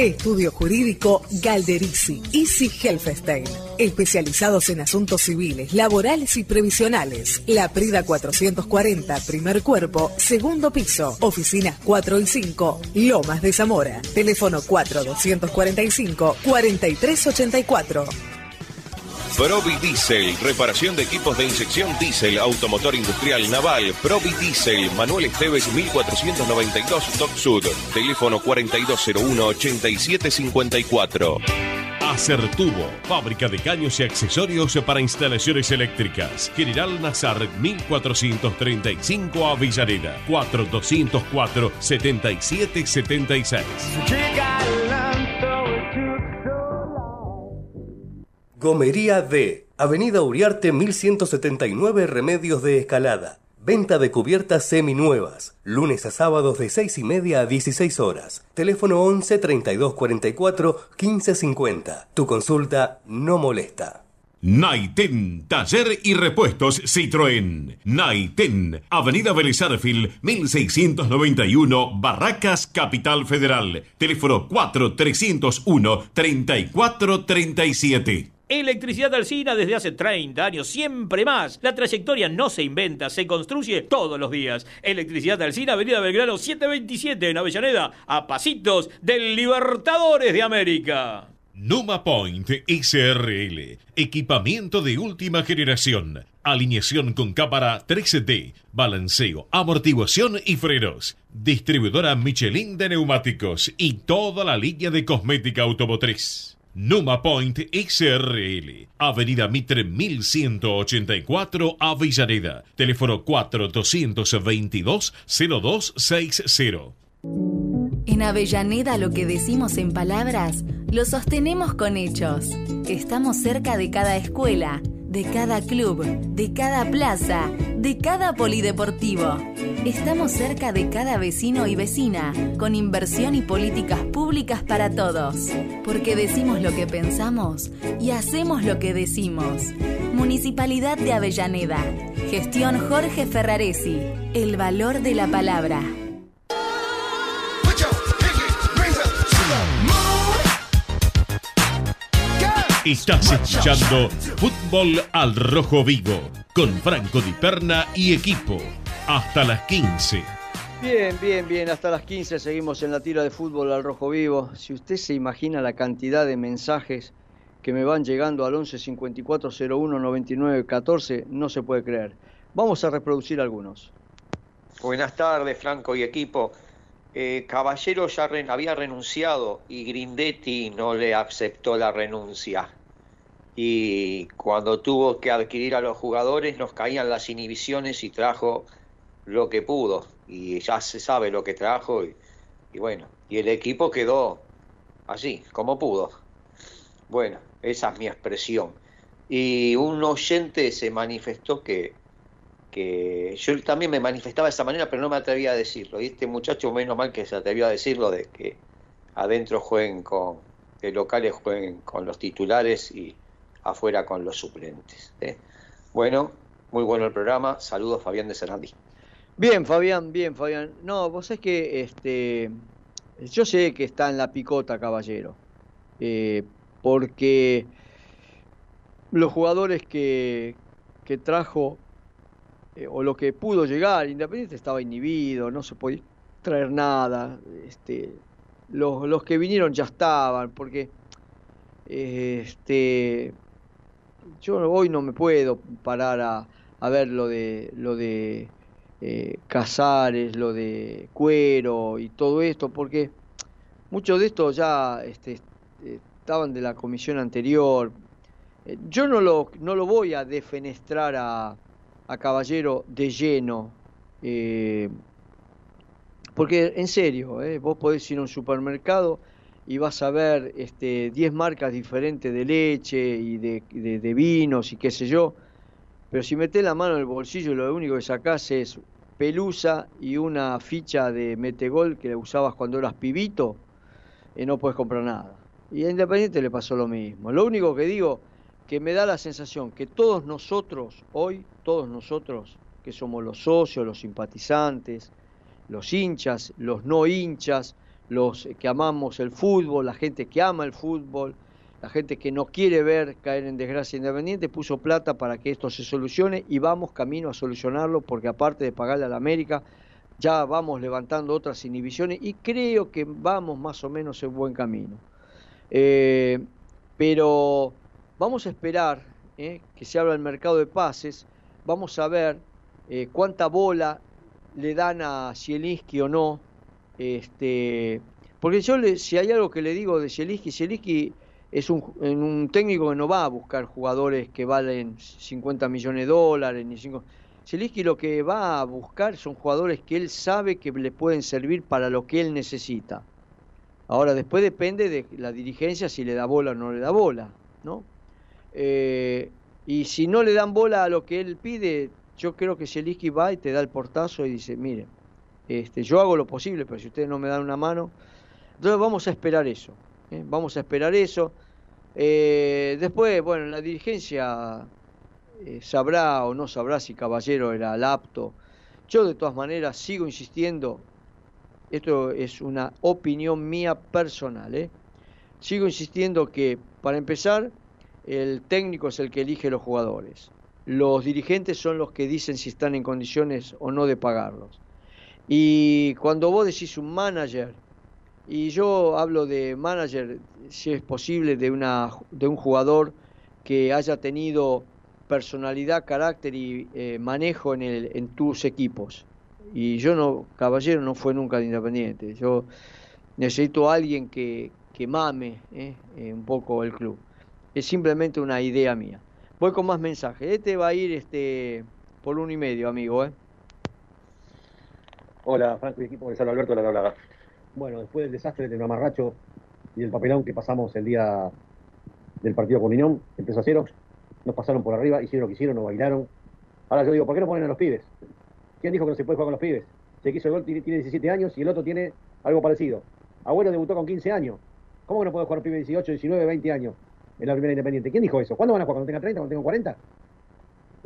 Estudio Jurídico Galderici, Easy Helfestein. Especializados en asuntos civiles, laborales y previsionales. La Prida 440, primer cuerpo, segundo piso. Oficinas 4 y 5, Lomas de Zamora. Teléfono 4245-4384. Provi Diesel, reparación de equipos de inyección diésel, automotor industrial naval, Provi Diesel, Manuel Esteves 1492 Top Sud, teléfono 4201-8754. Acertubo, fábrica de caños y accesorios para instalaciones eléctricas. General Nazar 1435 Avellaneda, 4204 Gomería D, Avenida Uriarte 1179 Remedios de Escalada. Venta de cubiertas seminuevas. Lunes a sábados de 6 y media a 16 horas. Teléfono 11 32 44 15 50. Tu consulta no molesta. Naiten, taller y repuestos Citroën. Naiten, Avenida Belezarfil, 1691, Barracas, Capital Federal. Teléfono 4301-3437. Electricidad Alcina desde hace 30 años, siempre más. La trayectoria no se inventa, se construye todos los días. Electricidad Alcina, Avenida Belgrano 727 en Avellaneda, a pasitos del Libertadores de América. Numa Point SRL. Equipamiento de última generación. Alineación con cámara 3D. Balanceo, amortiguación y frenos. Distribuidora Michelin de neumáticos y toda la línea de cosmética automotriz. Numa Point XRL, Avenida Mitre 1184, Avellaneda. Teléfono 4222-0260. En Avellaneda lo que decimos en palabras, lo sostenemos con hechos. Estamos cerca de cada escuela, de cada club, de cada plaza, de cada polideportivo. Estamos cerca de cada vecino y vecina, con inversión y políticas públicas para todos. Porque decimos lo que pensamos y hacemos lo que decimos. Municipalidad de Avellaneda. Gestión Jorge Ferraresi. El valor de la palabra. Estás escuchando Fútbol al Rojo Vivo con Franco Di Perna y equipo. Hasta las 15. Bien, bien, bien. Hasta las 15 seguimos en la tira de fútbol al rojo vivo. Si usted se imagina la cantidad de mensajes que me van llegando al 11 54 01 99 14, no se puede creer. Vamos a reproducir algunos. Buenas tardes, Franco y equipo. Eh, Caballero ya había renunciado y Grindetti no le aceptó la renuncia. Y cuando tuvo que adquirir a los jugadores nos caían las inhibiciones y trajo lo que pudo. Y ya se sabe lo que trajo y bueno, y el equipo quedó así, como pudo. Bueno, esa es mi expresión. Y un oyente se manifestó que, que yo también me manifestaba de esa manera, pero no me atrevía a decirlo. Y este muchacho, menos mal que se atrevió a decirlo, de que adentro jueguen con, locales jueguen con los titulares y afuera con los suplentes. ¿eh? Bueno, muy bueno el programa. Saludos, Fabián de Serrandí. Bien, Fabián, bien, Fabián. No, vos sabés que este, yo sé que está en la picota, caballero. eh, porque los jugadores que, que trajo eh, o lo que pudo llegar, Independiente estaba inhibido, no se podía traer nada. Este, los, los que vinieron ya estaban, porque este, yo hoy no me puedo parar a, a ver lo de lo de eh, Casares, lo de Cuero y todo esto, porque muchos de estos ya este, estaban de la comisión anterior. Eh, Yo no lo, no lo voy a defenestrar a, a Caballero de lleno, eh, porque en serio, eh, vos podés ir a un supermercado y vas a ver este, 10 marcas diferentes de leche y de vinos y qué sé yo, pero si metés la mano en el bolsillo lo único que sacás es pelusa y una ficha de metegol que usabas cuando eras pibito, y no puedes comprar nada. Y a Independiente le pasó lo mismo. Lo único que digo, que me da la sensación que todos nosotros, hoy, todos nosotros, que somos los socios, los simpatizantes, los hinchas, los no hinchas, los que amamos el fútbol, la gente que ama el fútbol, la gente que no quiere ver caer en desgracia Independiente, puso plata para que esto se solucione y vamos camino a solucionarlo porque aparte de pagarle a la América, ya vamos levantando otras inhibiciones y creo que vamos más o menos en buen camino. Eh, pero vamos a esperar eh, que se abra el mercado de pases, vamos a ver eh, cuánta bola le dan a Zielinski o no. Este, porque yo, le, si hay algo que le digo de Zielinski, Zielinski es un, técnico que no va a buscar jugadores que valen 50 millones de dólares, ni cinco. Zielinski lo que va a buscar son jugadores que él sabe que le pueden servir para lo que él necesita. Ahora, después depende de la dirigencia si le da bola o no le da bola, ¿no? Eh, y si no le dan bola a lo que él pide, yo creo que Zielinski va y te da el portazo y dice, mire, este, yo hago lo posible, pero si ustedes no me dan una mano, entonces vamos a esperar eso, ¿eh? vamos a esperar eso. Eh, después, bueno, la dirigencia sabrá o no sabrá si Caballero era el apto. Yo de todas maneras sigo insistiendo, esto es una opinión mía personal, sigo insistiendo que para empezar el técnico es el que elige los jugadores. Los dirigentes son los que dicen si están en condiciones o no de pagarlos. Y cuando vos decís un manager, y yo hablo de manager, si es posible, de, una, de un jugador que haya tenido personalidad, carácter y eh, manejo en, tus equipos. Y yo no, Caballero no fue nunca de Independiente. Yo necesito a alguien que, que mame eh, eh, un poco el club. Es simplemente una idea mía. Voy con más mensajes. Este va a ir este por uno y medio, amigo. ¿eh? Hola, Franco y equipo de San Alberto de la Tablada. Bueno, después del desastre de Mamarracho y el papelón que pasamos el día del partido con Unión, empezó a cero, nos pasaron por arriba, hicieron lo que hicieron, nos bailaron. Ahora yo digo, ¿por qué no ponen a los pibes? ¿Quién dijo que no se puede jugar con los pibes? Se quiso el gol, tiene 17 años y el otro tiene algo parecido. Abuelo debutó con 15 años. ¿Cómo que no puede jugar pibes 18, 19, 20 años en la primera independiente? ¿Quién dijo eso? ¿Cuándo van a jugar? ¿Cuando tenga 30? ¿Cuando tenga 40?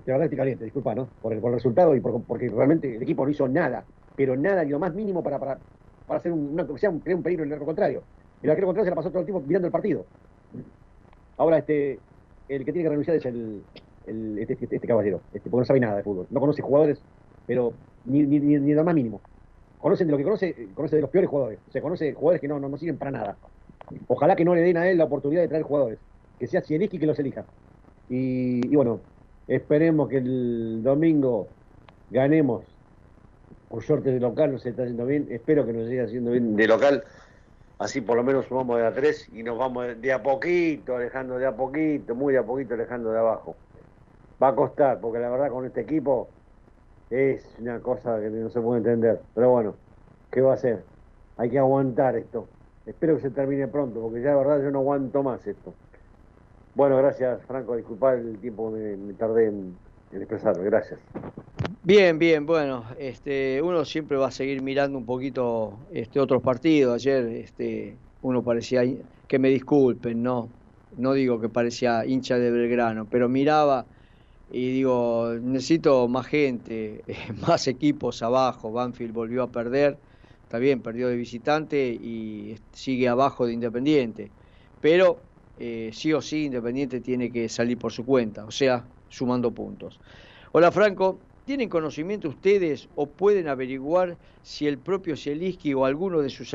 De verdad estoy caliente, disculpa, ¿no? Por el, por el resultado y porque realmente el equipo no hizo nada, pero nada, ni lo más mínimo para, para, para hacer un, una, sea un, crear un peligro en el contrario. El arquero contrario se la pasó todo el tiempo mirando el partido. Ahora, este, el que tiene que renunciar es el, el este, este, este, caballero, este, porque no sabe nada de fútbol. No conoce jugadores, pero ni, ni, ni, ni lo más mínimo. Conocen de lo que conoce, conoce de los peores jugadores. O sea, conoce jugadores que no, no, no sirven para nada. Ojalá que no le den a él la oportunidad de traer jugadores. Que sea Cieliski que los elija. Y, bueno, esperemos que el domingo ganemos. Por suerte de local no se está haciendo bien. Espero que nos siga haciendo bien de local. Así por lo menos sumamos de a tres y nos vamos de a poquito, alejando de a poquito, muy de a poquito, alejando de abajo. Va a costar, porque la verdad con este equipo es una cosa que no se puede entender. Pero bueno, ¿qué va a hacer? Hay que aguantar esto. Espero que se termine pronto, porque ya de verdad yo no aguanto más esto. Bueno, gracias Franco, disculpad el tiempo que me, me tardé en, en expresarme, gracias. Bien, bien, bueno, este, uno siempre va a seguir mirando un poquito este, otros partidos. Ayer este, uno parecía, que me disculpen, no, no digo que parecía hincha de Belgrano, pero miraba y digo, necesito más gente, *laughs* más equipos abajo. Banfield volvió a perder, está bien, perdió de visitante y sigue abajo de Independiente, pero eh, sí o sí Independiente tiene que salir por su cuenta, o sea, sumando puntos. Hola Franco, ¿tienen conocimiento ustedes o pueden averiguar si el propio Zielinski o alguno de sus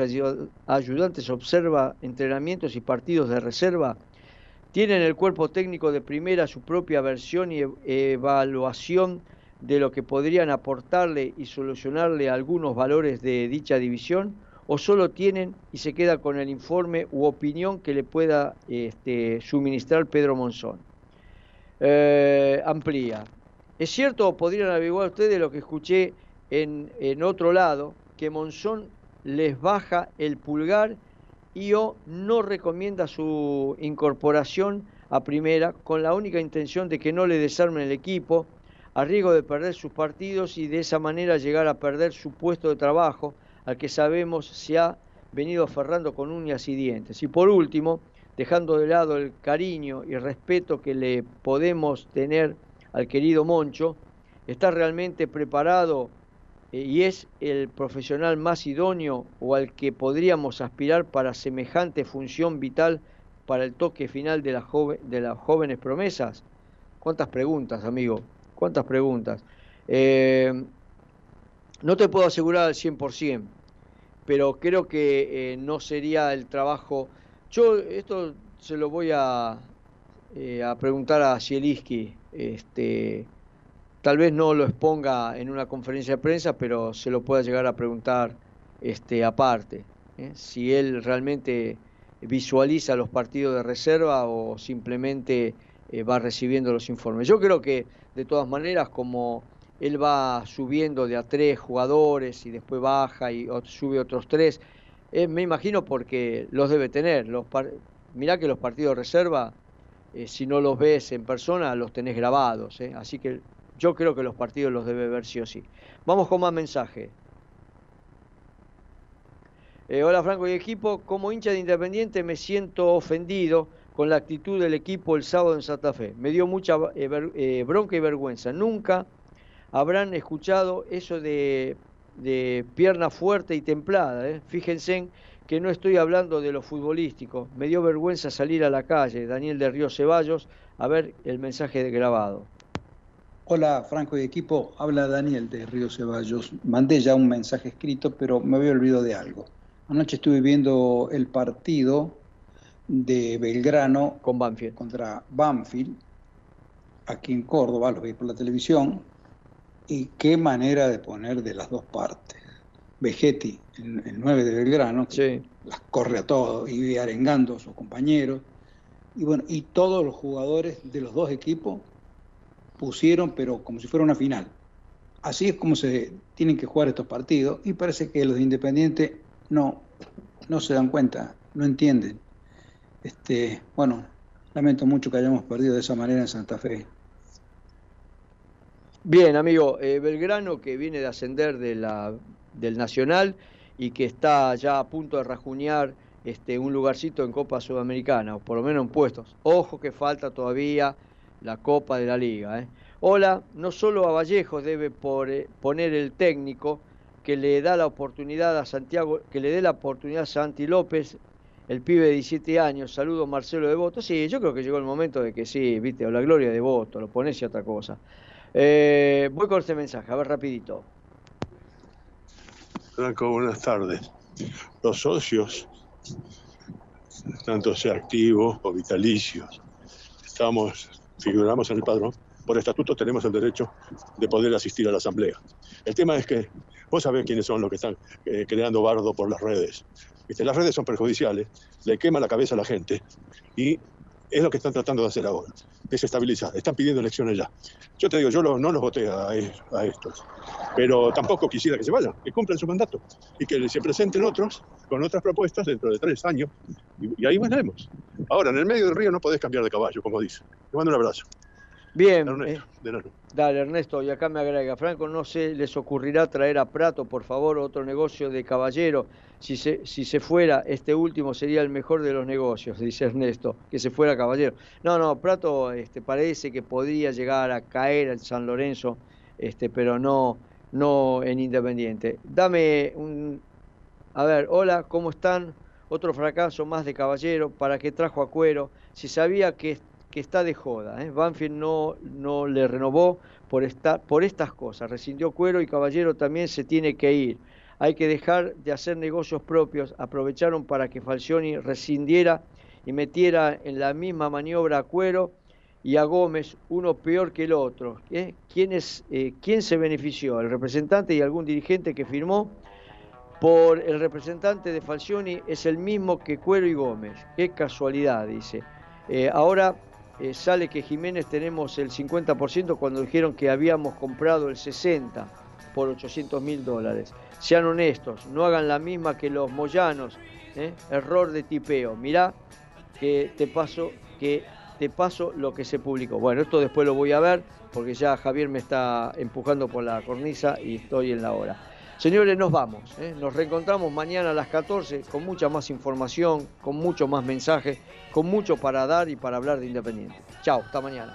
ayudantes observa entrenamientos y partidos de reserva? ¿Tienen el cuerpo técnico de primera su propia versión y evaluación de lo que podrían aportarle y solucionarle algunos valores de dicha división? ¿O solo tienen y se queda con el informe u opinión que le pueda este, suministrar Pedro Monzón? Eh, amplía. ¿Es cierto o podrían averiguar ustedes lo que escuché en, en otro lado, que Monzón les baja el pulgar y o no recomienda su incorporación a primera con la única intención de que no le desarmen el equipo, a riesgo de perder sus partidos y de esa manera llegar a perder su puesto de trabajo, al que sabemos se ha venido aferrando con uñas y dientes. Y por último, dejando de lado el cariño y respeto que le podemos tener al querido Moncho, ¿está realmente preparado y es el profesional más idóneo o al que podríamos aspirar para semejante función vital para el toque final de, la joven, de las jóvenes promesas? ¿Cuántas preguntas, amigo? ¿Cuántas preguntas? Eh, no te puedo asegurar al 100%, pero creo que eh, no sería el trabajo... Yo esto se lo voy a, eh, a preguntar a Zielinski, este, tal vez no lo exponga en una conferencia de prensa, pero se lo pueda llegar a preguntar este, aparte, ¿eh? si él realmente visualiza los partidos de reserva o simplemente va recibiendo los informes. Yo creo que de todas maneras, como él va subiendo de a tres jugadores y después baja y sube otros tres, eh, me imagino porque los debe tener. Los mirá que los partidos de reserva, eh, si no los ves en persona, los tenés grabados. ¿eh? Así que yo creo que los partidos los debe ver sí o sí. Vamos con más mensaje. Hola Franco y equipo, como hincha de Independiente me siento ofendido con la actitud del equipo el sábado en Santa Fe. Me dio mucha bronca y vergüenza. Nunca habrán escuchado eso de, de pierna fuerte y templada. ¿eh? Fíjense que no estoy hablando de lo futbolístico. Me dio vergüenza salir a la calle. Daniel de Río Ceballos, a ver el mensaje de grabado. Hola Franco y equipo, habla Daniel de Río Ceballos. Mandé ya un mensaje escrito, pero me había olvidado de algo. Anoche estuve viendo el partido de Belgrano Con Banfield. contra Banfield, aquí en Córdoba, lo vi por la televisión, y qué manera de poner de las dos partes. Vegetti, el, el 9 de Belgrano, que las corre a todos y arengando a sus compañeros. Y bueno, y todos los jugadores de los dos equipos pusieron, pero como si fuera una final. Así es como se tienen que jugar estos partidos y parece que los de Independiente no, no se dan cuenta, no entienden. Este, bueno, lamento mucho que hayamos perdido de esa manera en Santa Fe. Bien, amigo, eh, Belgrano que viene de ascender de la, del Nacional y que está ya a punto de rajuñar este, un lugarcito en Copa Sudamericana, o por lo menos en puestos. Ojo que falta todavía la Copa de la Liga. ¿eh? Hola, no solo a Vallejos debe por, eh, poner el técnico que le da la oportunidad a Santiago, que le dé la oportunidad a Santi López, el pibe de 17 años, saludo Marcelo de Voto. Sí, yo creo que llegó el momento de que sí, viste, o la gloria de Voto, lo pones y otra cosa. Eh, voy con este mensaje, a ver rapidito. Franco, buenas tardes. Los socios, tanto sea activos o vitalicios, estamos, figuramos en el padrón, por estatuto tenemos el derecho de poder asistir a la asamblea. El tema es que vos sabés quiénes son los que están eh, creando bardo por las redes. ¿Viste? Las redes son perjudiciales, le quema la cabeza a la gente y es lo que están tratando de hacer ahora, desestabilizar. Están pidiendo elecciones ya. Yo te digo, yo lo- no los voté a, a estos, pero tampoco quisiera que se vayan, que cumplan su mandato y que se presenten otros con otras propuestas dentro de tres años y, y ahí veremos. Ahora, en el medio del río no podés cambiar de caballo, como dice. Te mando un abrazo. Bien, Ernesto, eh, de dale Ernesto, y acá me agrega, Franco, no se les ocurrirá traer a Prato, por favor, otro negocio de caballero. Si se, si se fuera, este último sería el mejor de los negocios, dice Ernesto, que se fuera caballero. No, no, Prato este, parece que podría llegar a caer en San Lorenzo, este, pero no, no en Independiente. Dame un, a ver, hola, ¿cómo están? Otro fracaso más de Caballero. ¿Para qué trajo a Cuero? Si sabía que, que está de joda. ¿eh? Banfield no, no le renovó por, esta, por estas cosas. Rescindió Cuero y Caballero también se tiene que ir. Hay que dejar de hacer negocios propios. Aprovecharon para que Falcioni rescindiera y metiera en la misma maniobra a Cuero y a Gómez, uno peor que el otro. ¿eh? ¿Quién, es, eh, ¿Quién se benefició? ¿El representante y algún dirigente que firmó? por el representante de Falcioni es el mismo que Cuero y Gómez. Qué casualidad, dice. Eh, ahora eh, sale que Jiménez tenemos el 50% cuando dijeron que habíamos comprado el 60% por 800 mil dólares. Sean honestos, no hagan la misma que los moyanos. ¿eh? Error de tipeo. Mirá que te paso, que te paso lo que se publicó. Bueno, esto después lo voy a ver porque ya Javier me está empujando por la cornisa y estoy en la hora. Señores, nos vamos. ¿eh? Nos reencontramos mañana a las 14 con mucha más información, con mucho más mensajes, con mucho para dar y para hablar de Independiente. Chao, hasta mañana.